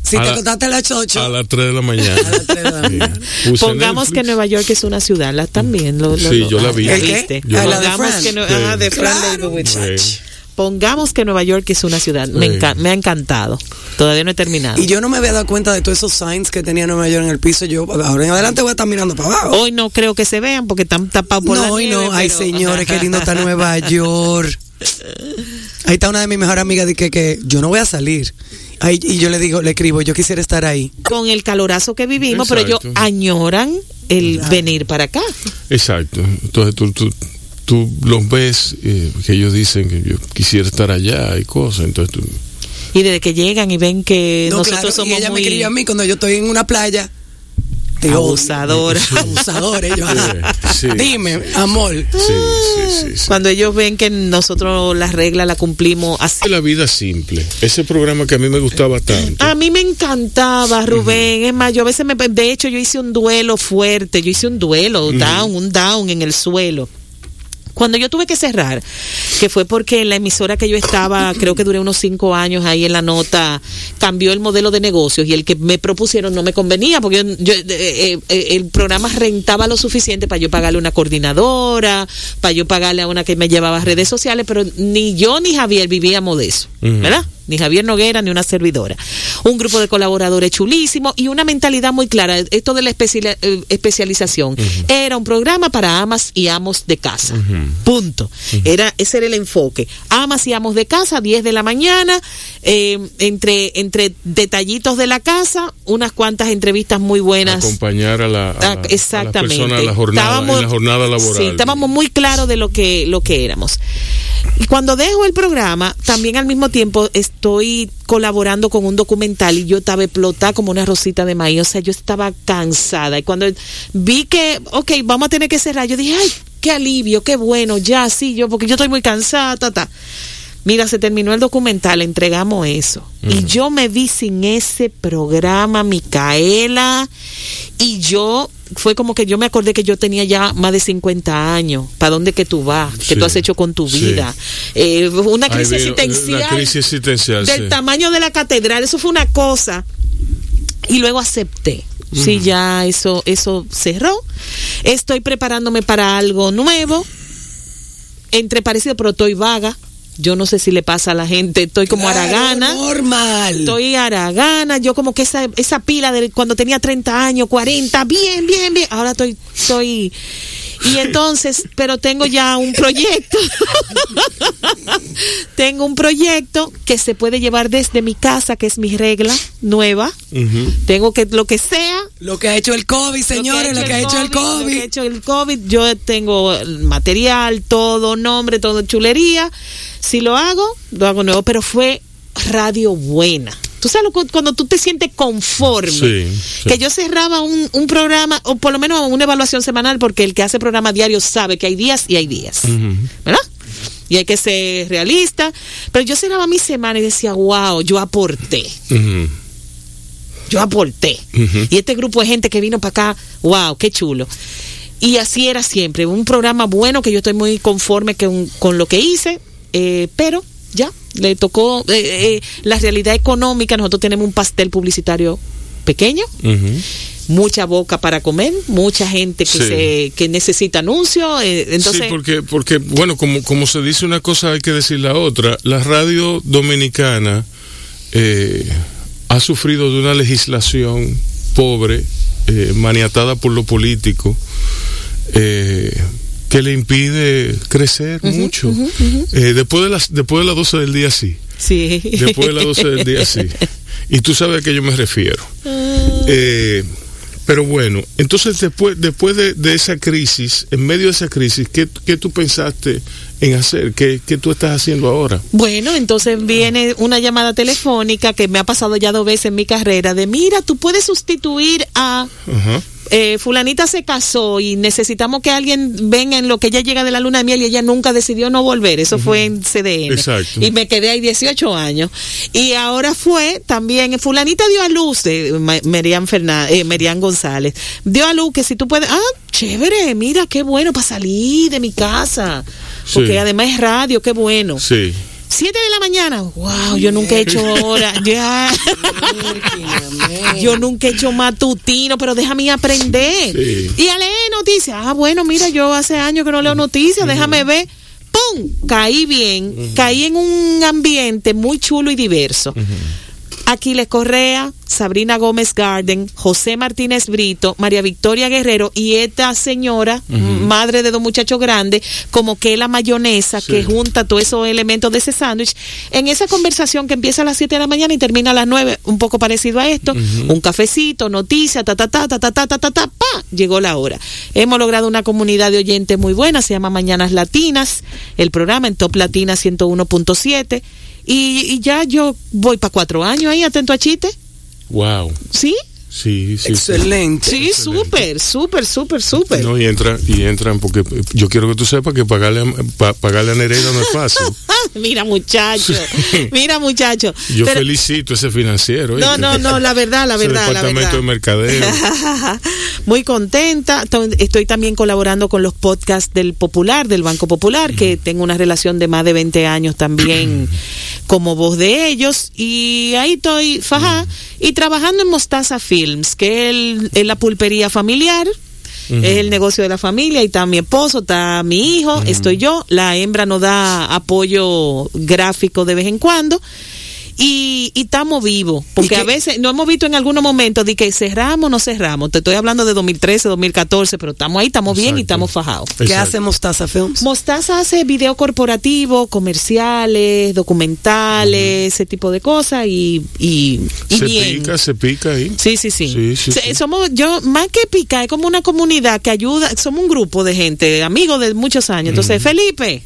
Si A te la- acostaste a las 8. A las 3 de la mañana. [laughs] A las 3 de la mañana. Sí. Pongamos que. Nueva York es una ciudad, la también lo, lo- Sí, lo- yo la vi. ¿El qué? viste. Yo Ah, la- la de Pongamos Fran. que no- Sí. ajá, de Fran Claro. Lebowitz. Sí. Pongamos que Nueva York es una ciudad. Me, Sí. enca- me ha encantado. Todavía no he terminado. Y yo no me había dado cuenta de todos esos signs que tenía Nueva York en el piso. Yo ahora en adelante voy a estar mirando para abajo. Hoy no creo que se vean porque están tapados por la no, hoy nieve, no. Ay, pero- señores, qué lindo está Nueva [laughs] York. Ahí está una de mis mejores amigas de que, que yo no voy a salir. Ay, y yo le digo, le escribo, yo quisiera estar ahí. Con el calorazo que vivimos, pero ellos añoran el venir para acá. Exacto. Entonces tú, tú, tú los ves, eh, que ellos dicen que yo quisiera estar allá y cosas. Entonces tú, Y desde que llegan y ven que No, nosotros claro, somos y ella muy me escribió a mí cuando yo estoy en una playa. Te abusadora. [laughs] Abusadores. Sí. Dime, amor. sí, sí, sí, sí. Cuando ellos ven que nosotros las reglas la cumplimos así. La vida simple. Ese programa que a mí me gustaba tanto. A mí me encantaba, Rubén. Es más, yo a veces me. De hecho, yo hice un duelo fuerte. Yo hice un duelo, down, un down en el suelo. Cuando yo tuve que cerrar, que fue porque la emisora que yo estaba, [clears throat] creo que duré unos cinco años ahí en la nota, cambió el modelo de negocios y el que me propusieron no me convenía porque yo, yo, eh, eh, eh, el programa rentaba lo suficiente para yo pagarle una coordinadora, para yo pagarle a una que me llevaba a redes sociales, pero ni yo ni Javier vivíamos de eso. ¿verdad? Ni Javier Noguera ni una servidora. Un grupo de colaboradores chulísimo y una mentalidad muy clara. Esto de la eh, especialización. Era un programa para amas y amos de casa. Punto. Era, ese era el enfoque. Amas y amos de casa, 10 de la mañana, eh, entre, entre detallitos de la casa, unas cuantas entrevistas muy buenas. Acompañar a la, a a exactamente. personas en la jornada, Estábamos- en la jornada laboral. Sí, estábamos muy claros de lo que, lo que éramos. Y cuando dejo el programa, también al mismo tiempo estoy colaborando con un documental y yo estaba explotada como una rosita de maíz. O sea, yo estaba cansada. Y cuando vi que, ok, vamos a tener que cerrar, yo dije, ay, qué alivio, qué bueno, ya, sí, yo, porque yo estoy muy cansada, ta, ta. Mira, se terminó el documental, entregamos eso. Y yo me vi sin ese programa, Micaela, y yo, fue como que yo me acordé que yo tenía ya más de 50 años. ¿Para dónde que tú vas? ¿Qué Sí, tú has hecho con tu sí. vida? Eh, una crisis existencial. Una crisis existencial. del sí. tamaño de la catedral, eso fue una cosa. Y luego acepté. Sí, ya eso, eso cerró. Estoy preparándome para algo nuevo. Entre parecido, pero estoy vaga. Yo no sé si le pasa a la gente. Estoy como Claro, aragana. Normal. Estoy aragana, yo como que esa, esa pila de cuando tenía 30 años, 40, bien, bien, bien. Ahora estoy, estoy. Y entonces, pero tengo ya un proyecto. [laughs] tengo un proyecto que se puede llevar desde mi casa, que es mi regla nueva. Ujú. Tengo que, lo que sea, Lo que ha hecho el COVID, señores, lo que ha hecho el Lo que ha COVID. hecho el COVID, yo tengo el material, todo nombre, todo chulería. Si lo hago, lo hago nuevo, pero fue radio buena. Tú sabes lo cuando tú te sientes conforme. Sí, sí. Que yo cerraba un, un programa, o por lo menos una evaluación semanal, porque el que hace programa diario sabe que hay días y hay días. ¿Verdad? Y hay que ser realista. Pero yo cerraba mi semana y decía, wow, yo aporté. Yo aporté. Y este grupo de gente que vino para acá, wow, qué chulo. Y así era siempre. Un programa bueno que yo estoy muy conforme con, con lo que hice, eh, pero ya, le tocó eh, eh, la realidad económica. Nosotros tenemos un pastel publicitario pequeño, mucha boca para comer, mucha gente que, Sí. se, que necesita anuncios. eh, entonces, sí, porque, porque bueno, como, como se dice una cosa, hay que decir la otra. La radio dominicana eh, ha sufrido de una legislación pobre, maniatada por lo político, eh, que le impide crecer mucho. Eh, después, de las, después de las 12 del día, sí. sí. Después de las 12 del día, sí. Y tú sabes a qué yo me refiero. Eh, pero bueno, entonces después, después de, de esa crisis, en medio de esa crisis, ¿qué, qué tú pensaste en hacer? ¿Qué, ¿Qué tú estás haciendo ahora? Bueno, entonces viene una llamada telefónica que me ha pasado ya dos veces en mi carrera de mira, tú puedes sustituir a eh, fulanita se casó y necesitamos que alguien venga en lo que ella llega de la luna de miel y ella nunca decidió no volver. Eso fue en CDN. Exacto. Y me quedé ahí 18 años. Y ahora fue también, fulanita dio a luz, de Ma- Merian, Ferná- eh, Merian González, dio a luz que si tú puedes, ah, chévere, mira, qué bueno para salir de mi casa. Porque Sí. además es radio, qué bueno. Sí. Siete de la mañana, wow, yo nunca he hecho hora, [laughs] ya. yo nunca he hecho matutino, pero déjame aprender. Sí. Y a leer noticias, ah, bueno, mira, yo hace años que no leo noticias, déjame ver. ¡Pum! Caí bien, caí en un ambiente muy chulo y diverso. Aquiles Correa, Sabrina Gómez Garden, José Martínez Brito, María Victoria Guerrero y esta señora, madre de dos muchachos grandes, como que la mayonesa Sí. que junta todos esos elementos de ese sándwich, en esa conversación que empieza a las 7 de la mañana y termina a las 9, un poco parecido a esto, un cafecito, noticias, ta ta ta ta ta ta ta ta ta, pa, llegó la hora. Hemos logrado una comunidad de oyentes muy buena, se llama Mañanas Latinas, el programa en Top Latina 101.7 y, y ya yo voy para cuatro años ahí, atento a chiste. Wow. ¿Sí? Sí, sí. Excelente. Sí, súper, súper, súper, súper. No, y entran, y entran porque yo quiero que tú sepas que pagarle, a- pa- pagarle a Nereida no es fácil. [laughs] [laughs] Mira, muchacho. Mira, muchacho. Yo Pero- felicito a ese financiero. No, no, no, la verdad, la Ese verdad, la departamento verdad. de mercadeo. [laughs] Muy contenta. To- Estoy también colaborando con los podcasts del Popular, del Banco Popular, que tengo una relación de más de 20 años también [clears throat] como voz de ellos. Y ahí estoy, fajá, y trabajando en Mostaza Films, que es la pulpería familiar. Es el negocio de la familia y está mi esposo, está mi hijo, estoy yo. La hembra nos da apoyo gráfico de vez en cuando. Y, y estamos vivos, porque ¿Y qué- a veces no hemos visto en algunos momentos de que cerramos o no cerramos. Te estoy hablando de 2013, 2014, pero estamos ahí, estamos bien y estamos fajados. ¿Qué hace Mostaza Films? Mostaza hace video corporativo, comerciales, documentales, ese tipo de cosas y, y, y se bien. pica, se pica ahí. Sí, sí, sí. Sí, sí, Se- sí. Somos, yo, más que pica, es como una comunidad que ayuda, somos un grupo de gente, amigos de muchos años. Entonces, Felipe,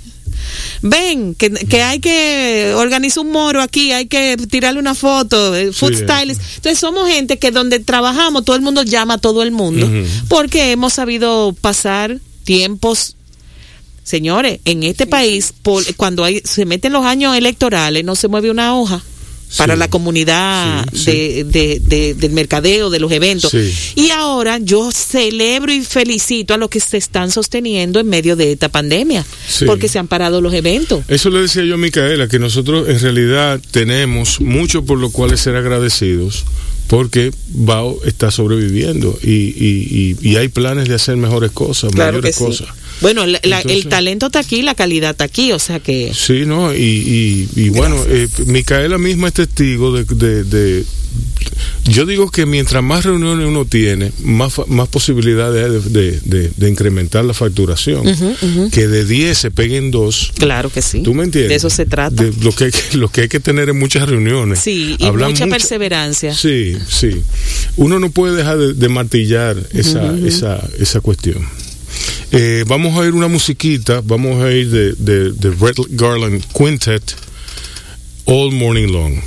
ven, que, que hay que organizar un moro aquí, hay que tirarle una foto, eh, food Sí, stylist. Entonces, somos gente que donde trabajamos, todo el mundo llama a todo el mundo, porque hemos sabido pasar tiempos Señores, en este país, por- cuando hay, se meten los años electorales, no se mueve una hoja para Sí. la comunidad Sí, de, de- de- del mercadeo, de los eventos. Sí. Y ahora yo celebro y felicito a los que se están sosteniendo en medio de esta pandemia, porque se han parado los eventos. Eso le decía yo a Micaela, que nosotros en realidad tenemos mucho por lo cual ser agradecidos, porque BAO está sobreviviendo y, y, y, y hay planes de hacer mejores cosas, Claro mayores cosas. Bueno, la- Entonces- el talento está aquí, la calidad está aquí, o sea que... Sí, ¿no? Y, y, y bueno, eh, Micaela misma es testigo de, de, de- Yo digo que mientras más reuniones uno tiene, más, más posibilidades hay de, de- incrementar la facturación. Que de 10 se peguen dos. Claro que sí. ¿Tú me entiendes? De eso se trata. De lo, que hay que, lo que hay que tener es muchas reuniones. Sí, y Hablar mucha mucho- perseverancia. Sí, sí. Uno no puede dejar de, de martillar esa, esa, esa cuestión. Eh, vamos a ir una musiquita, vamos a ir de, de, de Red Garland Quintet, all morning long.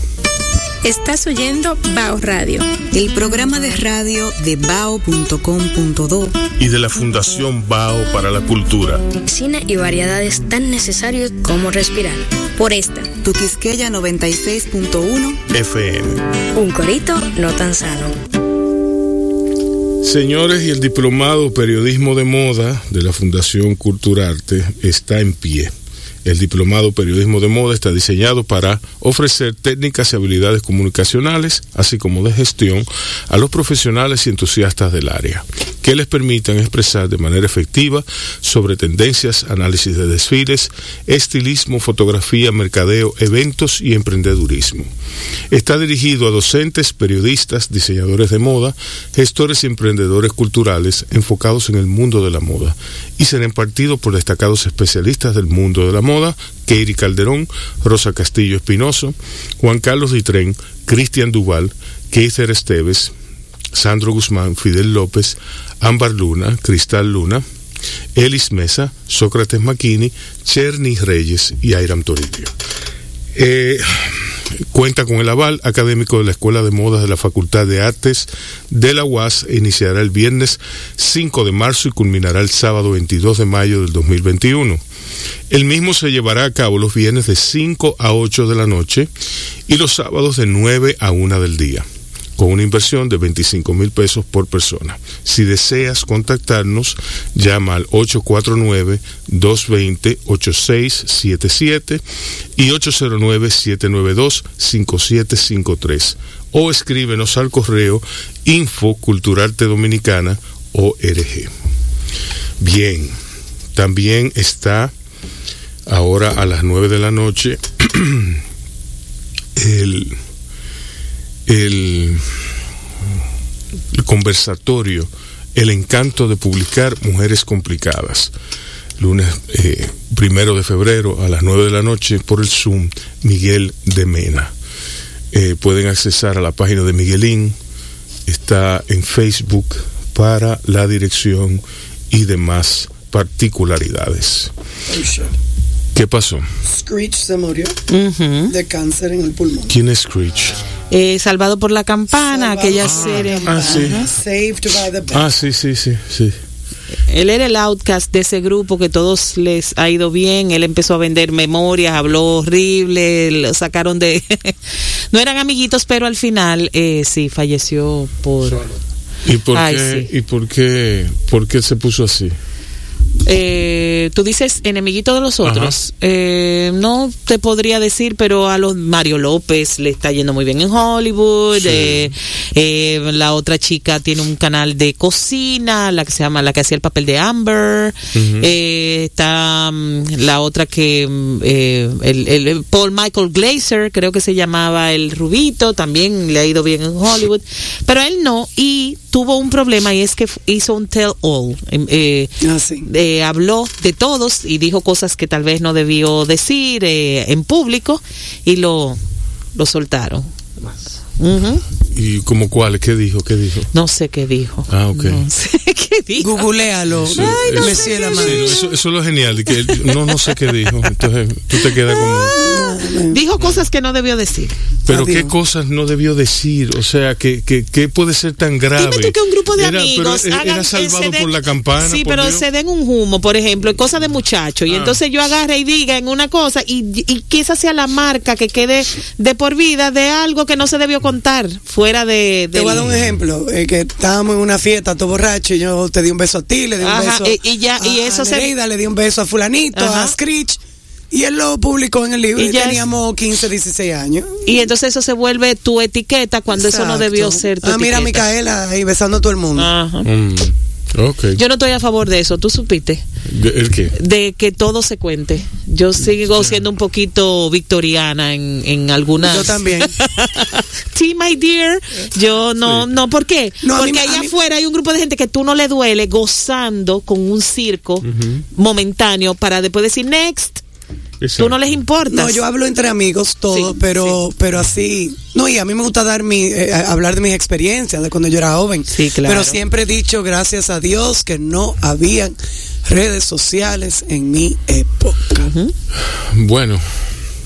Estás oyendo Bao Radio. El programa de radio de bao.com.do Y de la Fundación Bao para la Cultura. Cine y variedades tan necesarios como respirar. Por esta, Tu Quisqueya 96.1 FM. Un corito no tan sano. Señores, y el diplomado Periodismo de Moda de la Fundación Culturarte está en pie. El diplomado Periodismo de Moda está diseñado para ofrecer técnicas y habilidades comunicacionales, así como de gestión, a los profesionales y entusiastas del área, que les permitan expresar de manera efectiva sobre tendencias, análisis de desfiles, estilismo, fotografía, mercadeo, eventos y emprendedurismo. Está dirigido a docentes, periodistas, diseñadores de moda, gestores y emprendedores culturales enfocados en el mundo de la moda y será impartido por destacados especialistas del mundo de la moda, Keiri Calderón, Rosa Castillo Espinoso, Juan Carlos Ditren, Cristian Duval, Keither Esteves, Sandro Guzmán, Fidel López, Ámbar Luna, Cristal Luna, Elis Mesa, Sócrates Maquini, Cherny Reyes y Airam Toribio. Eh, cuenta con el aval académico de la Escuela de Modas de la Facultad de Artes de la UAS iniciará el viernes 5 de marzo y culminará el sábado 22 de mayo del 2021. El mismo se llevará a cabo los viernes de 5 a 8 de la noche y los sábados de 9 a 1 del día con una inversión de 25 mil pesos por persona. Si deseas contactarnos, llama al 849-220-8677 y 809-792-5753 o escríbenos al correo info culturarte dominicana org. Bien, también está ahora a las 9 de la noche [clears throat] el el, conversatorio, el encanto de publicar Mujeres Complicadas. Lunes eh, primero de febrero a las 9 de la noche por el Zoom, Miguel de Mena. Eh, pueden accesar a la página de Miguelín, está en Facebook para la dirección y demás particularidades. ¿Qué pasó? Screech se murió de cáncer en el pulmón. ¿Quién es Screech? Eh, Salvado por la campana, Salvado aquella serie. Ah, sí. Saved by the Bell. Ah, sí, sí, sí, sí. Él era el outcast de ese grupo que todos les ha ido bien. Él empezó a vender memorias, habló horrible, lo sacaron de... [laughs] no eran amiguitos, pero al final eh, sí, falleció por... ¿Y por Ay, qué? sí. ¿Y por qué? ¿Por qué se puso así? Eh, Tú dices enemiguito de los otros. Eh, no te podría decir, pero a los Mario López le está yendo muy bien en Hollywood. Sí. Eh, eh, la otra chica tiene un canal de cocina, la que se llama, la que hacía el papel de Amber. Eh, está mm, la otra que mm, eh, el, el- Paul Michael Glazer, creo que se llamaba el Rubito, también le ha ido bien en Hollywood. Pero él no, y tuvo un problema y es que hizo un tell all. Em, eh, Ah, sí. Eh, habló de todos y dijo cosas que tal vez no debió decir eh, en público y lo, lo soltaron. Ujú. ¿Y como cuál? ¿Qué dijo? ¿Qué dijo? No sé qué dijo. Ah, ok. No sé [laughs] qué dijo. Googlealo. Eso- Ay, eso- Monsieur sí, Lamar. no, eso, eso es lo genial, que él- no, no sé qué dijo. Entonces tú te quedas como... Dijo cosas que no debió decir. Pero Está qué cosas no debió decir, o sea, que, que, que puede ser tan grave. Dime tú que un grupo de Era- amigos pero era hagan- salvado se den- por la campana. Sí, pero Dios. se den un humo, por ejemplo, cosas de muchachos. Y Ah. entonces yo agarre y diga en una cosa y, y que esa sea la marca que quede de por vida de algo que no se debió contar fuera de... Te voy a dar un ejemplo. eh, que estábamos en una fiesta, todo borracho, y yo te di un beso a ti, le di un beso y- y ya- y a, eso a se- Nereida, le di un beso a fulanito, Ajá. a Screech, y él lo publicó en el libro Y y, teníamos 15, 16 años. Y entonces eso se vuelve tu etiqueta cuando eso no debió ser tu Ah, mira a etiqueta. Micaela ahí besando a todo el mundo. Ajá. Mm, Yo no estoy a favor de eso, tú supiste, ¿El qué? de que todo se cuente. Yo sigo siendo un poquito victoriana en, en algunas. Yo también. [laughs] sí, my dear. Yo no, Sí. no, ¿por qué? No, a mí Porque allá mí- afuera hay un grupo de gente que tú no le duele gozando con un circo momentáneo para después decir next. Tú no les importas. No, yo hablo entre amigos todo, Sí, pero pero así. No, y a mí me gusta dar mi eh, hablar de mis experiencias de cuando yo era joven. Sí, claro. Pero siempre he dicho gracias a Dios que no habían redes sociales en mi época. Bueno,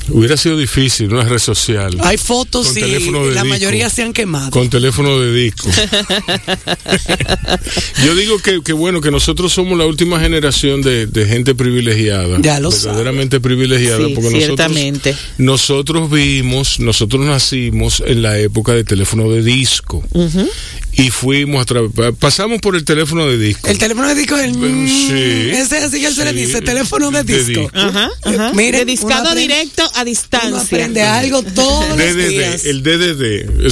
Hubiera sido difícil una red social. Hay fotos Con y teléfono de la disco. mayoría se han quemado. Con teléfono de disco. [laughs] Yo digo que, que bueno, que nosotros somos la última generación de, de gente privilegiada. Ya lo Verdaderamente privilegiada. Sí, porque ciertamente. nosotros, nosotros vimos, nosotros nacimos en la época de teléfono de disco. Y fuimos a través, pasamos por el teléfono de disco. El teléfono de disco es el... Sí. Ese es así que se le dice, teléfono de De disco. disco. Ajá, ajá. Miren, de discado directo a Uno distancia. aprende algo todos los días. El DDD,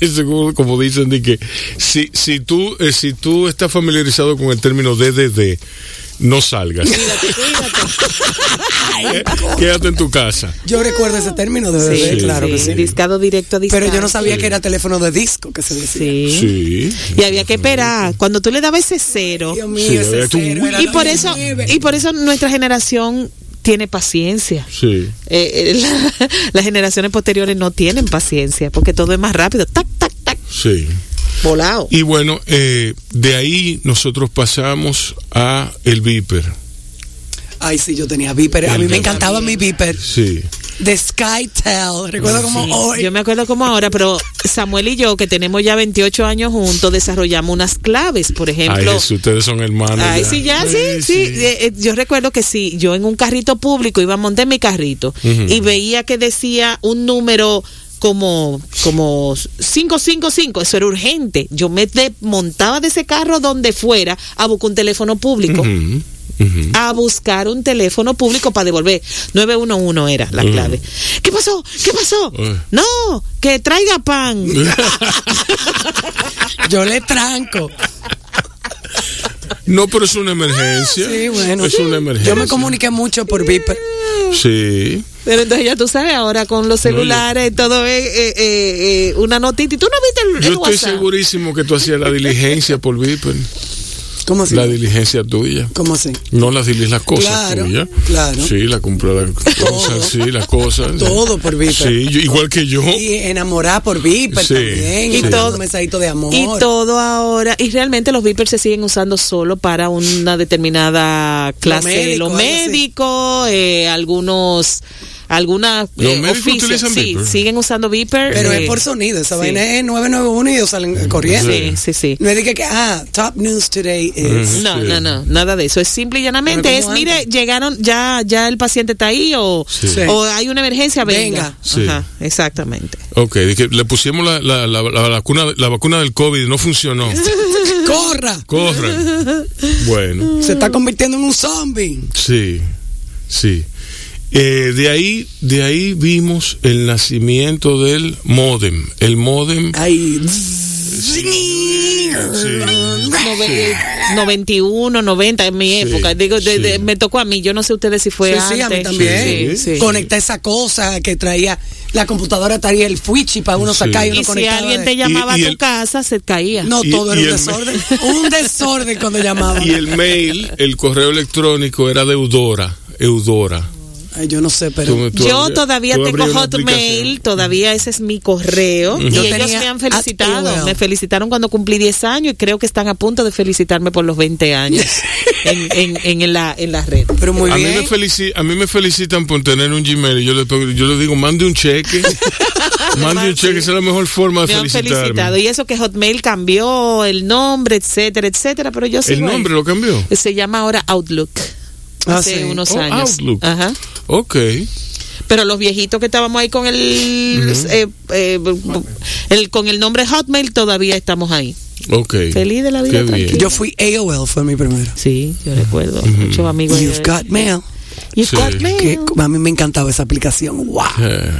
eso como, como dicen de que si, si tú eh, si tú estás familiarizado con el término DDD, no salgas, Cuídate, cuídate. [laughs] quédate en tu casa. Yo recuerdo ese término de bebé, Sí, claro que sí. Discado directo a distancia. Pero yo no sabía que era teléfono de disco que se decía. Sí. Sí. Y había que esperar. Cuando tú le dabas ese cero. Dios mío, Sí, ese había tú- cero era Y por eso, y por eso nuestra generación tiene paciencia. Sí. Eh, eh, la- [laughs] las generaciones posteriores no tienen paciencia porque todo es más rápido. Tac, tac, tac. Sí. Volado. Y bueno, eh, de ahí nosotros pasamos a el Viper. Ay, sí, yo tenía Viper. A mí me encantaba mi Viper. Sí. De SkyTel. Recuerdo como hoy. Yo me acuerdo como ahora, pero Samuel y yo, que tenemos ya 28 años juntos, desarrollamos unas claves, por Ay, ejemplo. Jesús, ustedes son hermanos. Ay, sí, ya, sí, sí. Eh, eh, yo recuerdo que sí, yo en un carrito público iba a montar mi carrito y veía que decía un número como como 555, eso era urgente. Yo me montaba de ese carro donde fuera a buscar un teléfono público. A buscar un teléfono público para devolver. 911 era la Ujú. clave. ¿Qué pasó? ¿Qué pasó? Ujú. No, que traiga pan. [laughs] Yo le tranco. No, pero es una emergencia. Sí, bueno. Es una emergencia. Yo me comuniqué mucho por Viper. Sí. Pero entonces ya tú sabes, ahora con los celulares, todo es eh, eh, eh, una notita. ¿Y tú no viste el, Yo el estoy WhatsApp? segurísimo que tú hacías la diligencia por Viper. ¿Cómo así? La diligencia tuya. ¿Cómo así? No las las cosas Claro, tuyas. claro. Sí, la compra de cosas, sí, las cosas. Todo por Viper. Sí, yo- igual que yo. Y enamorar por Viper Sí, también. Y todo. mensajito de amor. Y todo ahora, y realmente los vipers se siguen usando solo para una determinada clase. médico, Los algo así. médicos, eh, algunos, algunas ¿Los eh, médicos oficios, utilizan sí, Viper? siguen usando viper. Pero eh, es por sonido. Esa sí. vaina es 991 y ellos salen corriendo. Sí, sí, sí. No es de que, que, ah, top news today is. No, Sí. no, no, nada de eso. Es simple y llanamente. Es, mire, llegaron, ya, ya el paciente está ahí o, o hay una emergencia, venga. Venga. Sí. Ajá, exactamente. Ok, le pusimos la, la, la, la vacuna, la vacuna del COVID y no funcionó. [laughs] ¡Corra! Corran. [laughs] Bueno, Se está convirtiendo en un zombie. sí, sí. Eh, de ahí, de ahí vimos el nacimiento del modem. El modem. Ay. Sí. Nove- eh, 91, 90 en mi Sí, época. Digo, de- sí. de- me tocó a mí. Yo no sé ustedes si fue Sí, antes. sí, a mí también. Sí, sí. Conecta esa cosa que traía. La computadora traía el fuichi para uno Sí. sacar y uno Y si conectaba. alguien te llamaba Y- y a tu el- casa, se caía. No, Y- todo era y un desorden. un desorden cuando [laughs] llamaban. Y el mail, el correo electrónico era de Eudora. Eudora. Ay, yo no sé, pero. Tú- tú Yo todavía tengo Hotmail, todavía ese es mi correo. Y Yo ellos me han felicitado. Me felicitaron cuando cumplí 10 años y creo que están a punto de felicitarme por los 20 años [laughs] en, en, en, la, en la red. Pero muy a, mí bien. me felici- a mí me felicitan por tener un Gmail y yo le, yo le digo, mande un cheque. [laughs] mande un cheque, esa es la mejor forma de Me han felicitarme. felicitado. Y eso que Hotmail cambió el nombre, etcétera, etcétera, pero yo ¿El sigo ahí. nombre lo cambió? Se llama ahora Outlook. Ah, hace sí. unos Oh, años. Outlook. Ajá. Ok. Pero los viejitos que estábamos ahí con el, eh, eh, el con el nombre Hotmail todavía estamos ahí. Ok. Feliz de la vida. Yo fui AOL, fue mi primero. Sí, yo recuerdo. Muchos amigos. You've got mail. You've Sí. got mail. Que a mí me encantaba esa aplicación. Wow. Eh,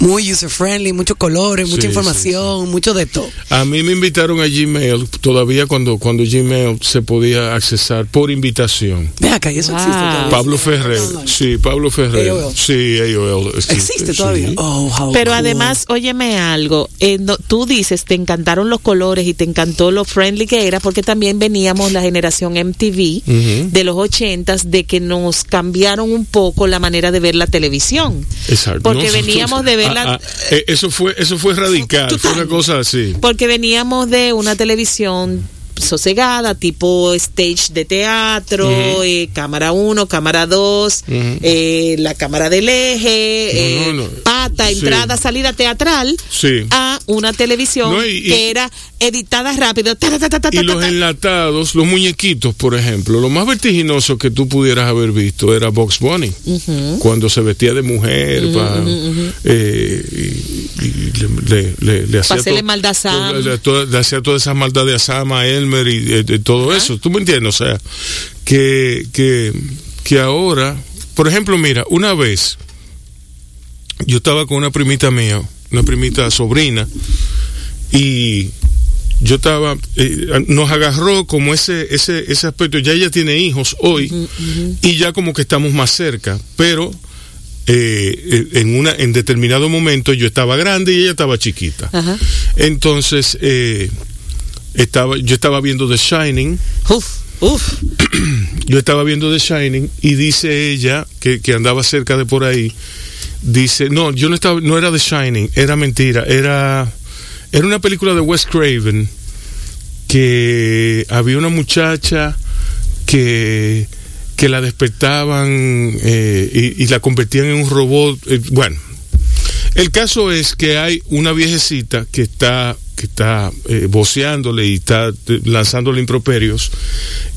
Muy user friendly, muchos colores, mucha Sí, información, mucho de todo. A mí me invitaron a Gmail todavía cuando, cuando Gmail se podía accesar por invitación. Ve acá, eso Wow. existe todavía. Pablo Ferrer. Sí, Pablo Ferrer. AOL. Sí, AOL. Existe sí. todavía. Oh, how Pero cool. además, óyeme algo, eh, no- tú dices, te encantaron los colores y te encantó lo friendly que era, porque también veníamos la generación MTV Ujú. de los ochentas, de que nos cambiaron un poco la manera de ver la televisión. Exacto. Porque No, veníamos de ver ah, la... ah, eh, eso fue eso fue radical, fue una cosa así. Porque veníamos de una televisión sosegada, tipo stage de teatro, Ujú. eh, cámara 1, cámara 2, Ujú. eh, la cámara del eje, No, eh, no, no. Sí. entrada, salida teatral, Sí. a una televisión No, y- y- que era editada rápido. ta, ta, ta, Y los ta, ta. enlatados, los muñequitos, por ejemplo, lo más vertiginoso que tú pudieras haber visto era Box Bunny, cuando se vestía de mujer pa- eh, y, y le, le- le- le hacía hacerle to- maldad a Sam. Le, le hacía de a Sam, a Elmer y eh, de todo eso. ¿Tú me entiendes? O sea, que, que, que ahora, por ejemplo, mira, una vez yo estaba con una primita mía, una primita sobrina, y yo estaba, eh, nos agarró como ese, ese, ese aspecto, ya ella tiene hijos hoy, y ya como que estamos más cerca, pero eh, eh, en una, en determinado momento yo estaba grande y ella estaba chiquita. Ajá. Entonces, eh, estaba, yo estaba viendo The Shining, Uf, uf. yo estaba viendo The Shining y dice ella que, que andaba cerca de por ahí, dice, no, yo no estaba, no era The Shining, era mentira, era, era una película de Wes Craven que había una muchacha que que la despertaban eh, y, la convertían en un robot. eh, bueno, el caso es que hay una viejecita que está que está eh, voceándole y está eh, lanzándole improperios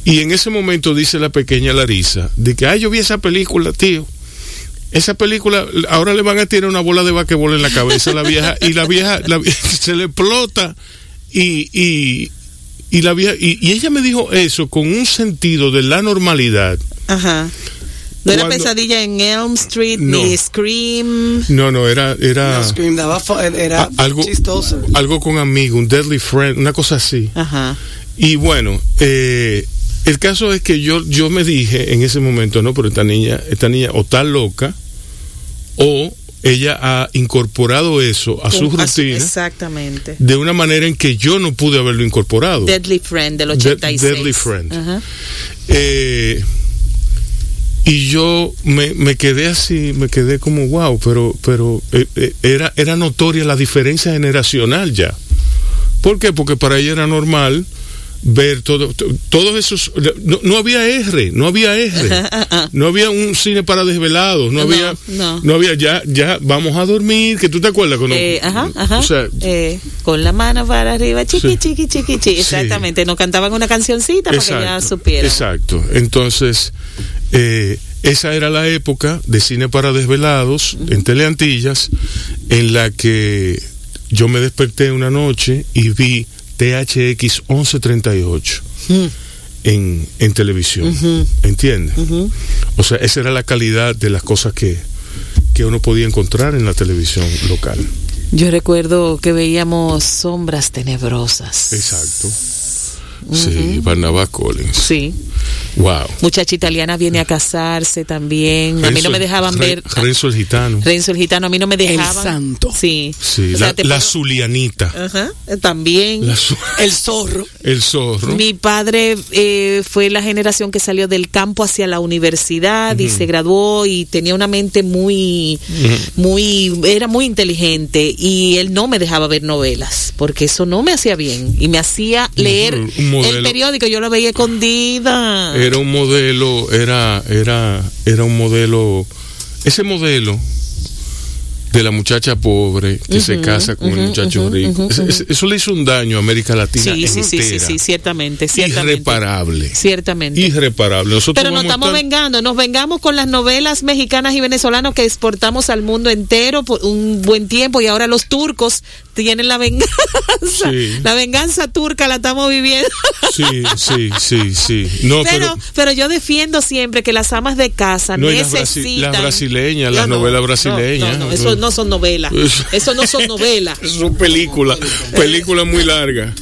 y en ese momento dice la pequeña Larisa de que ay yo vi esa película tío esa película ahora le van a tirar una bola de basquetbol en la cabeza a la vieja y la vieja, la vieja [laughs] se le explota y, y, y la vieja y, y ella me dijo eso con un sentido de la normalidad Ajá. No era Cuando- pesadilla en Elm Street, No. ni Scream. no no era era No, Scream daba era a- algo chistoso. algo con amigo un deadly friend una cosa así Ajá. Y bueno, eh, el caso es que yo, yo me dije en ese momento, no, pero esta niña, esta niña o está loca o ella ha incorporado eso a su rutina Exactamente. de una manera en que yo no pude haberlo incorporado. Deadly Friend del De- 86. Deadly Friend. Eh, y yo me, me quedé así, me quedé como wow, pero, pero eh, eh, era, era notoria la diferencia generacional ya. ¿Por qué? Porque para ella era normal ver todo, to- todos esos, no, no había R, no había R, [laughs] no había un cine para desvelados, no, No, había, no. había ya, ya vamos a dormir, que tú te acuerdas cuando, Eh, ajá, ajá. o sea, Eh, con la mano para arriba, chiqui, Sí. chiqui, chiqui, chiqui. Exactamente. Nos cantaban una cancioncita para que ya supieran. Exacto. Entonces, eh, esa era la época de cine para desvelados en Teleantillas, en la que yo me desperté una noche y vi THX 1138 Mm. en, en televisión. ¿Entiendes? O sea, esa era la calidad de las cosas que, que uno podía encontrar en la televisión local. Yo recuerdo que veíamos sombras tenebrosas. Exacto. Sí, Barnabas Collins. Sí. Wow. Muchacha italiana viene a casarse también. a mí no me dejaban Re- ver. Renzo el gitano. Renzo el gitano, a mí no me dejaban. santo. Sí. Sí, O sea, la, la puedo- Zulianita. Ajá, eh, también. La Zu- El zorro. el zorro. Mi padre eh, fue la generación que salió del campo hacia la universidad y se graduó y tenía una mente muy, muy, era muy inteligente y él no me dejaba ver novelas porque eso no me hacía bien y me hacía leer un el periódico. Yo lo veía escondida. Era un modelo, era, era, era un modelo. Ese modelo de la muchacha pobre que se casa con el muchacho rico. Eso le hizo un daño a América Latina sí, sí, sí, sí, entera. sí, ciertamente, ciertamente. Irreparable. Ciertamente. Irreparable. Nosotros Pero nos estamos estar- vengando, nos vengamos con las novelas mexicanas y venezolanas que exportamos al mundo entero por un buen tiempo y ahora los turcos tienen la venganza. Sí. La venganza turca la estamos viviendo. Sí, sí, sí, sí. No, pero, pero, pero yo defiendo siempre que las amas de casa No, y las brasi- necesitan las brasileñas, las No, no, novelas no, brasileñas. No, no, eso no son novelas. [laughs] Eso- no son novelas. es una película, película muy larga.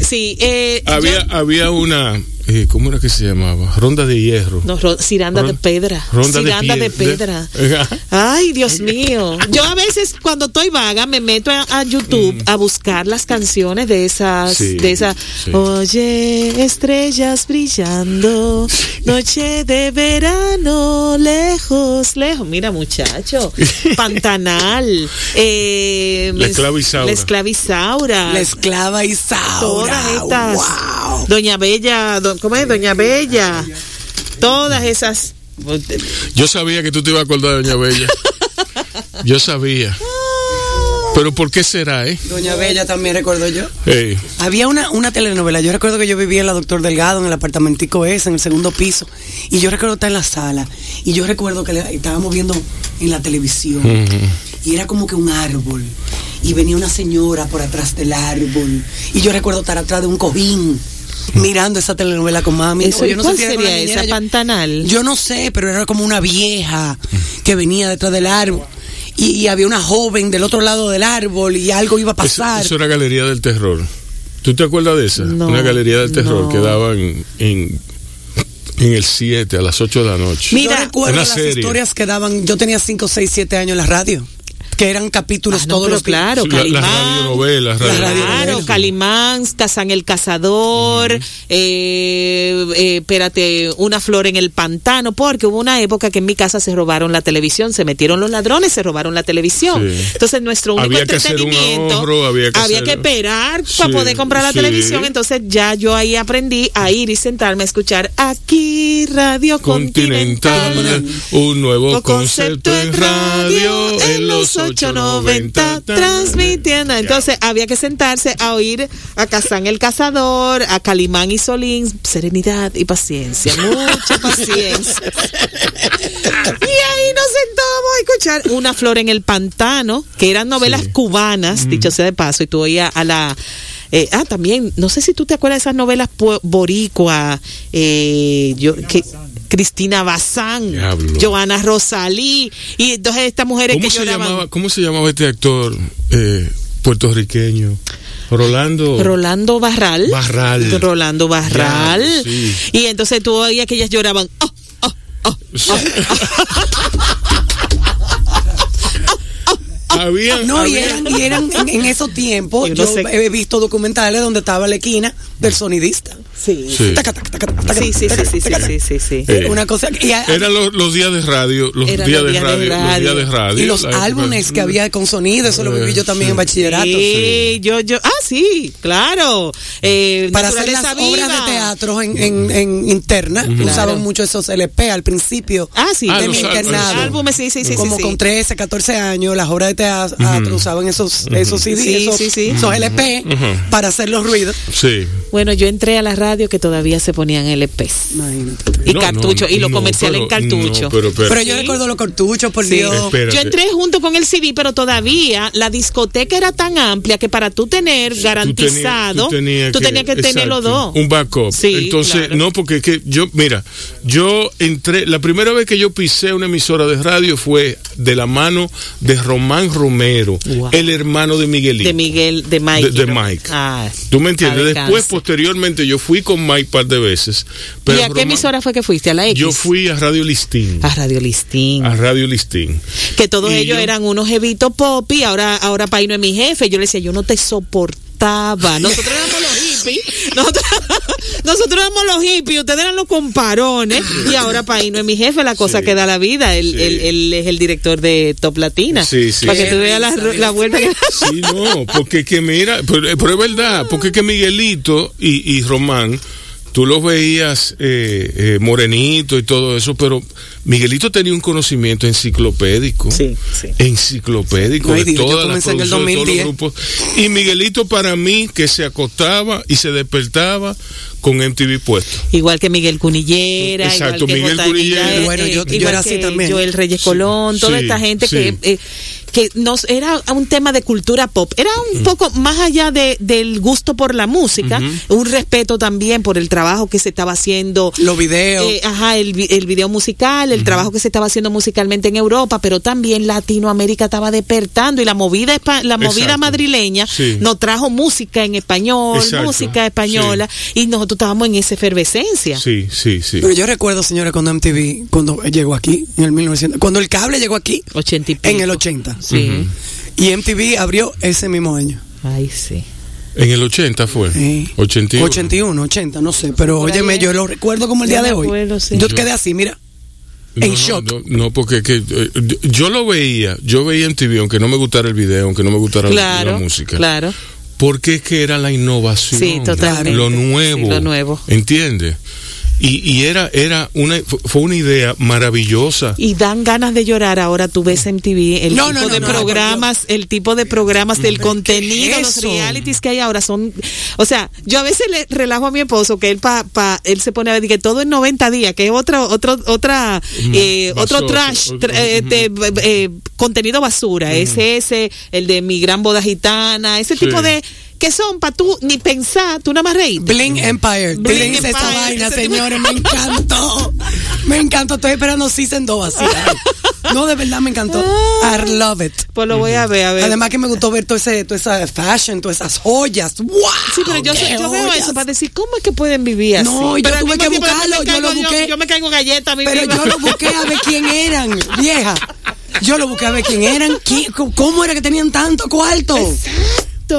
Sí, eh, Había, yo- había una, eh, ¿cómo era que se llamaba? Ronda de hierro. No, ro- Ciranda de Pedra. Ronda de Ciranda de, de- Pedra. [laughs] Ay, Dios mío. Yo a veces cuando estoy vaga me meto a, a YouTube a buscar las canciones de esas, Sí, de esa. sí. Oye, estrellas brillando Noche de verano, lejos, lejos. Mira, muchacho. [laughs] Pantanal. Eh, La esclava Isaura. La esclava Isaura. La esclava Isaura. Todas estas. Wow. Doña Bella, do- ¿cómo es? Doña Bella. Todas esas. Yo sabía que tú te ibas a acordar de Doña Bella. Yo sabía. Pero ¿por qué será, eh? Doña Bella también recuerdo yo. Había una, una telenovela, yo recuerdo que yo vivía en la Doctor Delgado, en el apartamentico ese, en el segundo piso, y yo recuerdo estar en la sala, y yo recuerdo que le- estábamos viendo en la televisión, y era como que un árbol, y venía una señora por atrás del árbol, y yo recuerdo estar atrás de un cojín, mirando esa telenovela con mami. Eso, yo no ¿Cuál sé si sería esa? yo- Pantanal. Yo no sé, pero era como una vieja que venía detrás del árbol. Y, y había una joven del otro lado del árbol y algo iba a eso, pasar. eso era Galería del Terror. ¿Tú te acuerdas de esa? No, Una Galería del Terror no. que daban en, en el 7 a las 8 de la noche. Mira, yo recuerdo las serie. historias que daban, yo tenía 5, 6, 7 años en la radio, que eran capítulos Ah, no, todos pero los claro, Sí, la- las Calimán. radionovelas, Las radio- radionovelas. Claro, Calimán, Cazán el Cazador, eh, eh, espérate, una flor en el pantano, porque hubo una época que en mi casa se robaron la televisión, se metieron los ladrones, se robaron la televisión. Sí. Entonces nuestro único Había que hacer un entretenimiento ahorro, había que hacer- esperar Sí, para poder comprar la sí. televisión, entonces ya yo ahí aprendí a ir y sentarme a escuchar aquí Radio Continental. Continental, un nuevo concepto en radio en los 890 transmitiendo. Entonces había que sentarse a oír a Kazán el Cazador, a Calimán y Solín, serenidad y paciencia, mucha [laughs] paciencia. Y ahí nos sentábamos a escuchar Una flor en el pantano, que eran novelas cubanas, dicho sea de paso, y tú oías a la... eh, ah, también, no sé si tú te acuerdas de esas novelas boricua, eh, yo, que, Cristina Bazán. Joana Rosalí, y entonces estas mujeres ¿Cómo que se, lloraban. llamaba, ¿Cómo se llamaba este actor eh, puertorriqueño? Rolando. Rolando Barral. Barral. Rolando Barral. Ya, sí. Y entonces tú oías que ellas lloraban. "Oh, oh, oh". Habían, No, y eran, y eran en, en esos tiempos, Yo no yo sé. he visto documentales donde estaba la esquina del sonidista. Sí. Sí. Sí, sí, sí, sí, sí, taca, sí, sí, sí. Eh, Una cosa y, a- Eran los, los días de radio, los días los de días de radio, los radio. días de radio. y los época- álbumes que había con sonido, eso lo viví yo también Sí. en bachillerato. Sí, yo, yo, ah, sí, claro. Eh, Para hacer las obras de teatro en, en, en interna, Claro. usaban mucho esos LP al principio Ah, sí. Ah, de mi internado. álbumes, sí, sí, sí. como sí, con sí. 13, 14 años, las obras de teatro usaban esos, esos CD, Sí, esos, sí, sí. esos LP para hacer los ruidos. Sí. Bueno, yo entré a la radio que todavía se ponían LPs. Imagínate. Y No, cartucho, no, y los no, comerciales en cartucho. no, pero, pero- Pero yo Sí. recuerdo los cartuchos, por Sí. Dios. Espérate. Yo entré junto con el CD, pero todavía la discoteca era tan amplia que para tú tener garantizado, tú tenías, tenías que, tener los dos. Un backup. Sí, Entonces, claro. no, porque es que yo, mira, yo entré, la primera vez que yo pisé una emisora de radio fue de la mano de Román Romero, Wow. el hermano de Miguelito. De Miguel, de Mike. De- de Mike. Ah, ¿Tú me entiendes? Después, posteriormente, yo fui con Mike un par de veces. Pero ¿Y a qué emisora fue que fuiste? ¿A la X? Yo fui a Radio Listín. A Radio Listín. A Radio Listín. que todos Y ellos yo- eran unos jevitos popi, ahora, ahora Paino es mi jefe. Yo le decía, yo no te soportaba. Nosotros éramos hippies. Nosotros, [laughs] nosotros éramos los hippies, ustedes eran los comparones. Y ahora Paino es mi jefe, la cosa Sí. que da la vida. Él, Sí. él- él es el director de Top Latina. Sí, sí. Para que tú veas la, la vuelta que Sí, no, porque que mira, pero, pero es verdad, porque que Miguelito y, y Román, tú los veías eh, eh, morenito y todo eso, pero Miguelito tenía un conocimiento enciclopédico. Sí, sí. Enciclopédico de todas las en el de todos los 2010. grupos. Y Miguelito para mí que se acostaba y se despertaba con MTV puesto. Igual que Miguel Cunillera, Exacto, igual que Miguel. Cunillera. Miguel, Bueno, yo- yo igual era así que también. Joel Reyes Colón, toda sí, esta gente sí. que eh, que nos era un tema de cultura pop, era un poco más allá de, del gusto por la música, un respeto también por el trabajo que se estaba haciendo Los videos. eh, ajá, el, vi- el video musical, el trabajo que se estaba haciendo musicalmente en Europa, pero también Latinoamérica estaba despertando y la movida espa- la movida Exacto. madrileña Sí. nos trajo música en español, Exacto. música española y nosotros estábamos en esa efervescencia. Sí, sí, sí. Pero yo recuerdo, señora, cuando MTV, cuando llegó aquí, en el 1900, cuando el cable llegó aquí, 80 y pico. en el 80. Sí. Y MTV abrió ese mismo año. Ay, sí. En el 80 fue. Sí. 81. 81, 80, no sé, pero Por óyeme, yo lo recuerdo como el Yo día de me hoy. acuerdo, sí. Yo Yo- quedé así, mira. No, en no, shock. No, no, porque que, eh, yo lo veía, yo veía en TV, aunque no me gustara el video, aunque no me la- Claro, la música. claro. Porque es que era la innovación. Sí, totalmente. Lo nuevo. Sí, lo nuevo. ¿Entiendes? Y, y era, era una, fue una idea maravillosa. Y dan ganas de llorar. Ahora tú ves en TV el No, tipo no, no, de no, programas, el tipo de programas del contenido, ¿qué es los realities que hay ahora son, o sea, yo a veces le relajo a mi esposo que él pa, pa- él se pone a ver que todo en 90 días, que es otro otro otra eh, otro trash, tra- eh, de- eh, contenido basura, ese ese el de mi gran boda gitana, ese Sí. tipo de que son para tú ni pensar, tú nada más reírte. Bling Empire. Bling Bling esa Empire, vaina, señores. Me encantó. Me encantó. Estoy esperando Season 2 así. No, de verdad me encantó. I love it. Pues lo voy a ver, a ver. Además que me gustó ver todo ese, toda esa fashion, todas esas joyas. ¡Wow! Sí, pero yo, ¡Qué yo veo eso para decir, ¿cómo es que pueden vivir así? No, yo Pero tuve que buscarlo, yo lo busqué. Yo, me caigo galleta mí Pero misma. yo lo busqué a ver quién eran, vieja. Yo lo busqué a ver quién eran. quién- ¿Cómo era que tenían tanto cuarto?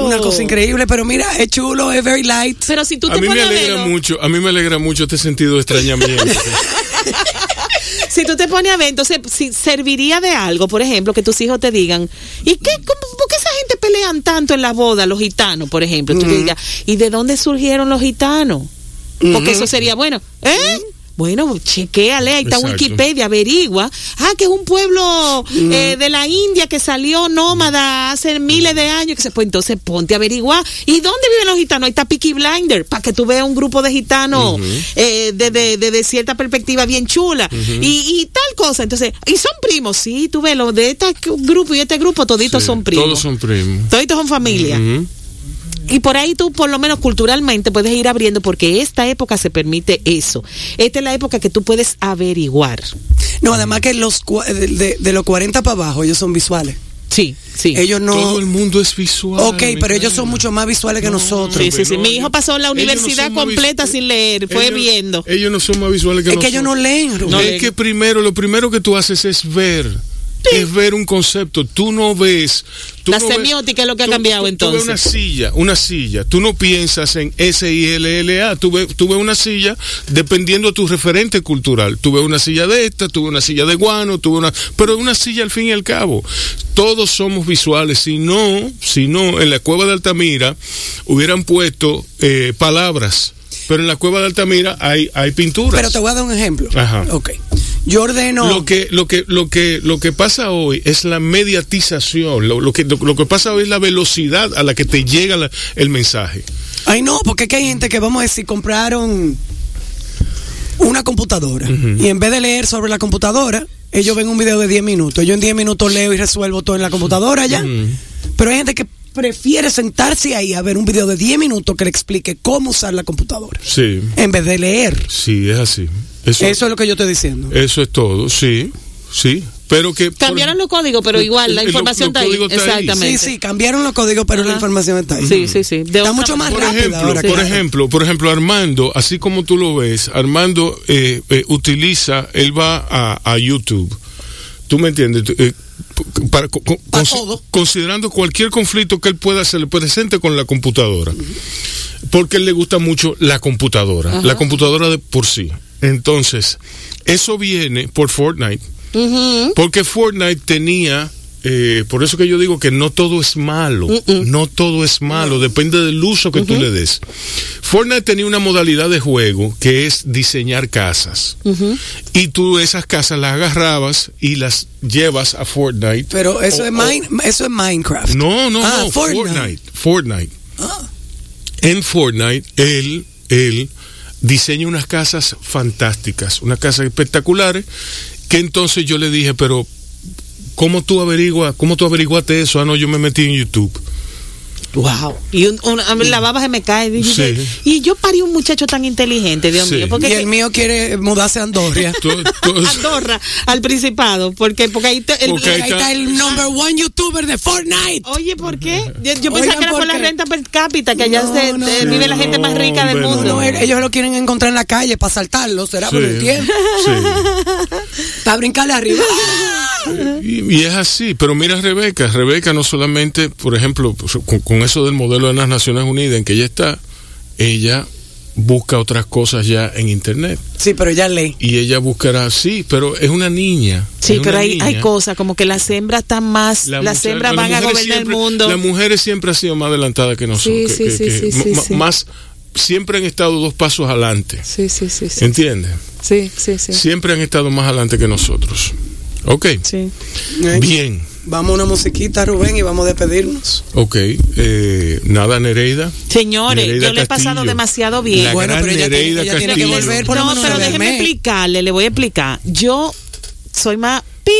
Una cosa increíble, pero mira, es chulo, es very light. Pero si tú A te mí me a alegra verlo, mucho, a mí me alegra mucho este sentido de extrañamiento. [laughs] si tú te pones a ver, entonces si serviría de algo, por ejemplo, que tus hijos te digan, ¿y qué, cómo- por qué esa gente pelean tanto en la boda, los gitanos, por ejemplo? Tú digas, ¿y de dónde surgieron los gitanos? Porque eso sería bueno, ¿eh? Bueno, chequéale, ahí está Exacto. Wikipedia, averigua. Ah, que es un pueblo eh, de la India que salió nómada hace miles de años. Que se, pues entonces ponte a averiguar. ¿Y dónde viven los gitanos? Ahí está Peaky Blinder, para que tú veas un grupo de gitanos eh, de, de- de- de cierta perspectiva bien chula. y, y tal cosa. Entonces, y son primos, sí, tú ves, los de este grupo y este grupo, toditos Sí, son primos. Todos son primos. Toditos son familia. Y por ahí tú, por lo menos culturalmente, puedes ir abriendo porque esta época se permite eso. Esta es la época que tú puedes averiguar. No, además que los de, de- de los 40 para abajo, ellos son visuales. Sí, sí. Ellos no. Todo el mundo es visual. Ok, pero ellos son mucho más visuales que nosotros. Sí, sí, sí. no, Mi hijo pasó la no universidad completa sin leer, fue ellos- viendo. Ellos no son más visuales que Es que nosotros. ellos no leen, Rubén. No es leen. que primero, lo primero que tú haces es ver. Es ver un concepto. Tú no ves. tú La no ves- semiótica es lo que ha tú- cambiado, tú- Tú ves una entonces. silla, una silla. Tú no piensas en S-I-L-L-A. Tú ves, tú ves una silla dependiendo de tu referente cultural. Tú ves una silla de esta, tú ves una silla de guano, tú ves una. Pero una silla al fin y al cabo. Todos somos visuales. Si no, si no, en la cueva de Altamira hubieran puesto eh, palabras. Pero en la cueva de Altamira hay, hay pinturas. Pero te voy a dar un ejemplo. Ajá. Ok. Yo ordeno. Lo que, lo que, lo que, lo que pasa hoy es la mediatización. Lo, lo que, lo, lo que pasa hoy es la velocidad a la que te llega la- el mensaje. Ay, no, porque es que hay gente que, vamos a decir, compraron una computadora y en vez de leer sobre la computadora, ellos ven un video de 10 minutos. Yo en 10 minutos leo y resuelvo todo en la computadora ya. Pero hay gente que prefiere sentarse ahí a ver un video de 10 minutos que le explique cómo usar la computadora Sí, en vez de leer. sí, es así. Eso, Eso es lo que yo estoy diciendo. eso es todo, sí, sí. Pero que. por- Cambiaron los códigos, pero igual la el- información los está ahí. está ahí. Exactamente. Sí, sí, cambiaron los códigos, pero la información está ahí. Sí, sí, sí. De Está mucho más Por rápido ejemplo, ahora. por ejemplo, por ejemplo, Armando, así como tú lo ves, Armando eh, eh, utiliza, él va a, a YouTube. ¿Tú me entiendes? Eh, para, co- co- Pa' consi- todo. considerando cualquier conflicto que él pueda se le presente con la computadora. Porque él le gusta mucho la computadora, la computadora de por sí. Entonces, eso viene por Fortnite. Porque Fortnite tenía, eh, por eso que yo digo que no todo es malo, no todo es malo, depende del uso que tú le des. Fortnite tenía una modalidad de juego que es diseñar casas. Y tú esas casas las agarrabas y las llevas a Fortnite. Pero eso, O- es, o- Mine- eso es Minecraft. no, no, Ah, no, Fortnite. Fortnite. Fortnite. Ah. En Fortnite, él, él diseña unas casas fantásticas, unas casas espectaculares, que entonces yo le dije, pero ¿cómo tú averiguas, cómo tú averiguaste eso? Ah, no, yo me metí en YouTube. Wow. Y un- un- a mí la baba se me cae. Dije, Sí. Y yo parí un muchacho tan inteligente, Dios Sí. mío. Porque Y el mío quiere mudarse a Andorra. [laughs] Andorra, al Principado. Porque, porque ahí te- el- Porque Ahí está- está el number one youtuber de Fortnite. Oye, ¿por qué? Yo, yo pensaba que era por ¿por la renta per cápita, que allá No, se, no, no, vive la gente más rica del hombre, mundo. No, no. él- ellos lo quieren encontrar en la calle para saltarlo, será por el tiempo. Sí. [laughs] Para brincarle arriba. [laughs] Y, y es así, pero mira a Rebeca, Rebeca no solamente, por ejemplo, con, con eso del modelo de las Naciones Unidas en que ella está, ella busca otras cosas ya en internet. Sí, pero ya lee. Y ella buscará, sí, pero es una niña. Sí, pero hay, hay cosas como que las hembras están más, La las mujer- hembras van a gobernar el mundo. Las mujeres siempre han sido más adelantadas que nosotros. Sí, que- sí, que- sí, que. Más, siempre han estado dos pasos adelante. Sí, sí, sí, sí. ¿Entiendes? Sí, sí, sí. Siempre han estado más adelante que nosotros. Ok. Sí. Bien. Vamos a una musiquita, Rubén, y vamos a despedirnos. Ok. Eh, nada, Nereida. Señores, Nereida yo le he pasado Castillo. demasiado bien. La Bueno, gran pero ella tiene- Nereida ella tiene que volver No, pero déjeme explicarle, le voy a explicar. Yo soy más pi.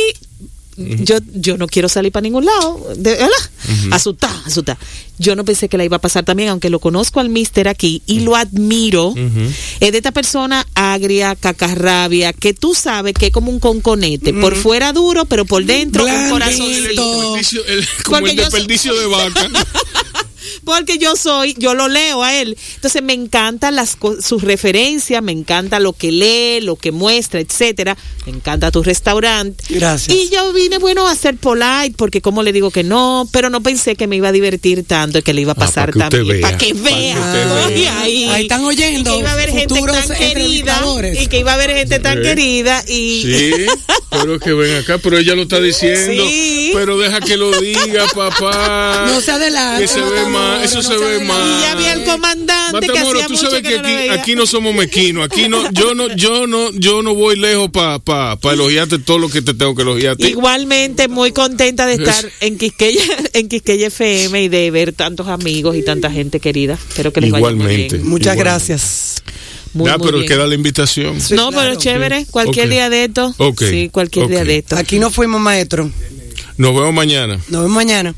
Yo, yo no quiero salir para ningún lado, de, ¿verdad? Asustada, asustada. Yo no pensé que la iba a pasar también, aunque lo conozco al mister aquí y lo admiro. Es de esta persona agria, cacarrabia, que tú sabes que es como un conconete. Por fuera duro, pero por dentro un Blandito. corazoncito. Desperdicio- el- como Porque el soy- desperdicio de vaca. [laughs] Porque yo soy, yo lo leo a él. Entonces me encantan las co- sus referencias, me encanta lo que lee, lo que muestra, etcétera. Me encanta tu restaurante. Gracias. Y yo vine, bueno, a ser polite, porque como le digo que no, pero no pensé que me iba a divertir tanto y que le iba a Ah, pasar para que usted también. vea, Para que que vea. usted Oye, vea. ahí. Ahí están oyendo Y que iba a haber gente futuros tan querida. Y que iba a haber gente tan querida. Y Sí, pero que ven acá, pero ella lo está [laughs] diciendo. Sí. Pero deja que lo diga, papá. No se adelante, Que se ve Matamoro, más, eso no se se ve más. Y ya vi al comandante que hacía tú mucho sabes que que no aquí, veía. aquí no somos mequinos, aquí no, yo no, yo no, yo no voy lejos para pa, pa elogiarte todo lo que te tengo que elogiar a ti. Igualmente muy contenta de estar en Quisqueya, [laughs] en Quisqueya FM y de ver tantos amigos y tanta gente querida. Espero que les vaya muy Igualmente. bien. Muchas Igual. gracias. Muy, Ya, muy pero bien. queda la invitación. Sí, no, claro. pero chévere, cualquier Ok. día de esto. Ok. Sí, cualquier día Ok. de esto. Aquí nos fuimos, maestro. Nos vemos mañana. Nos vemos mañana.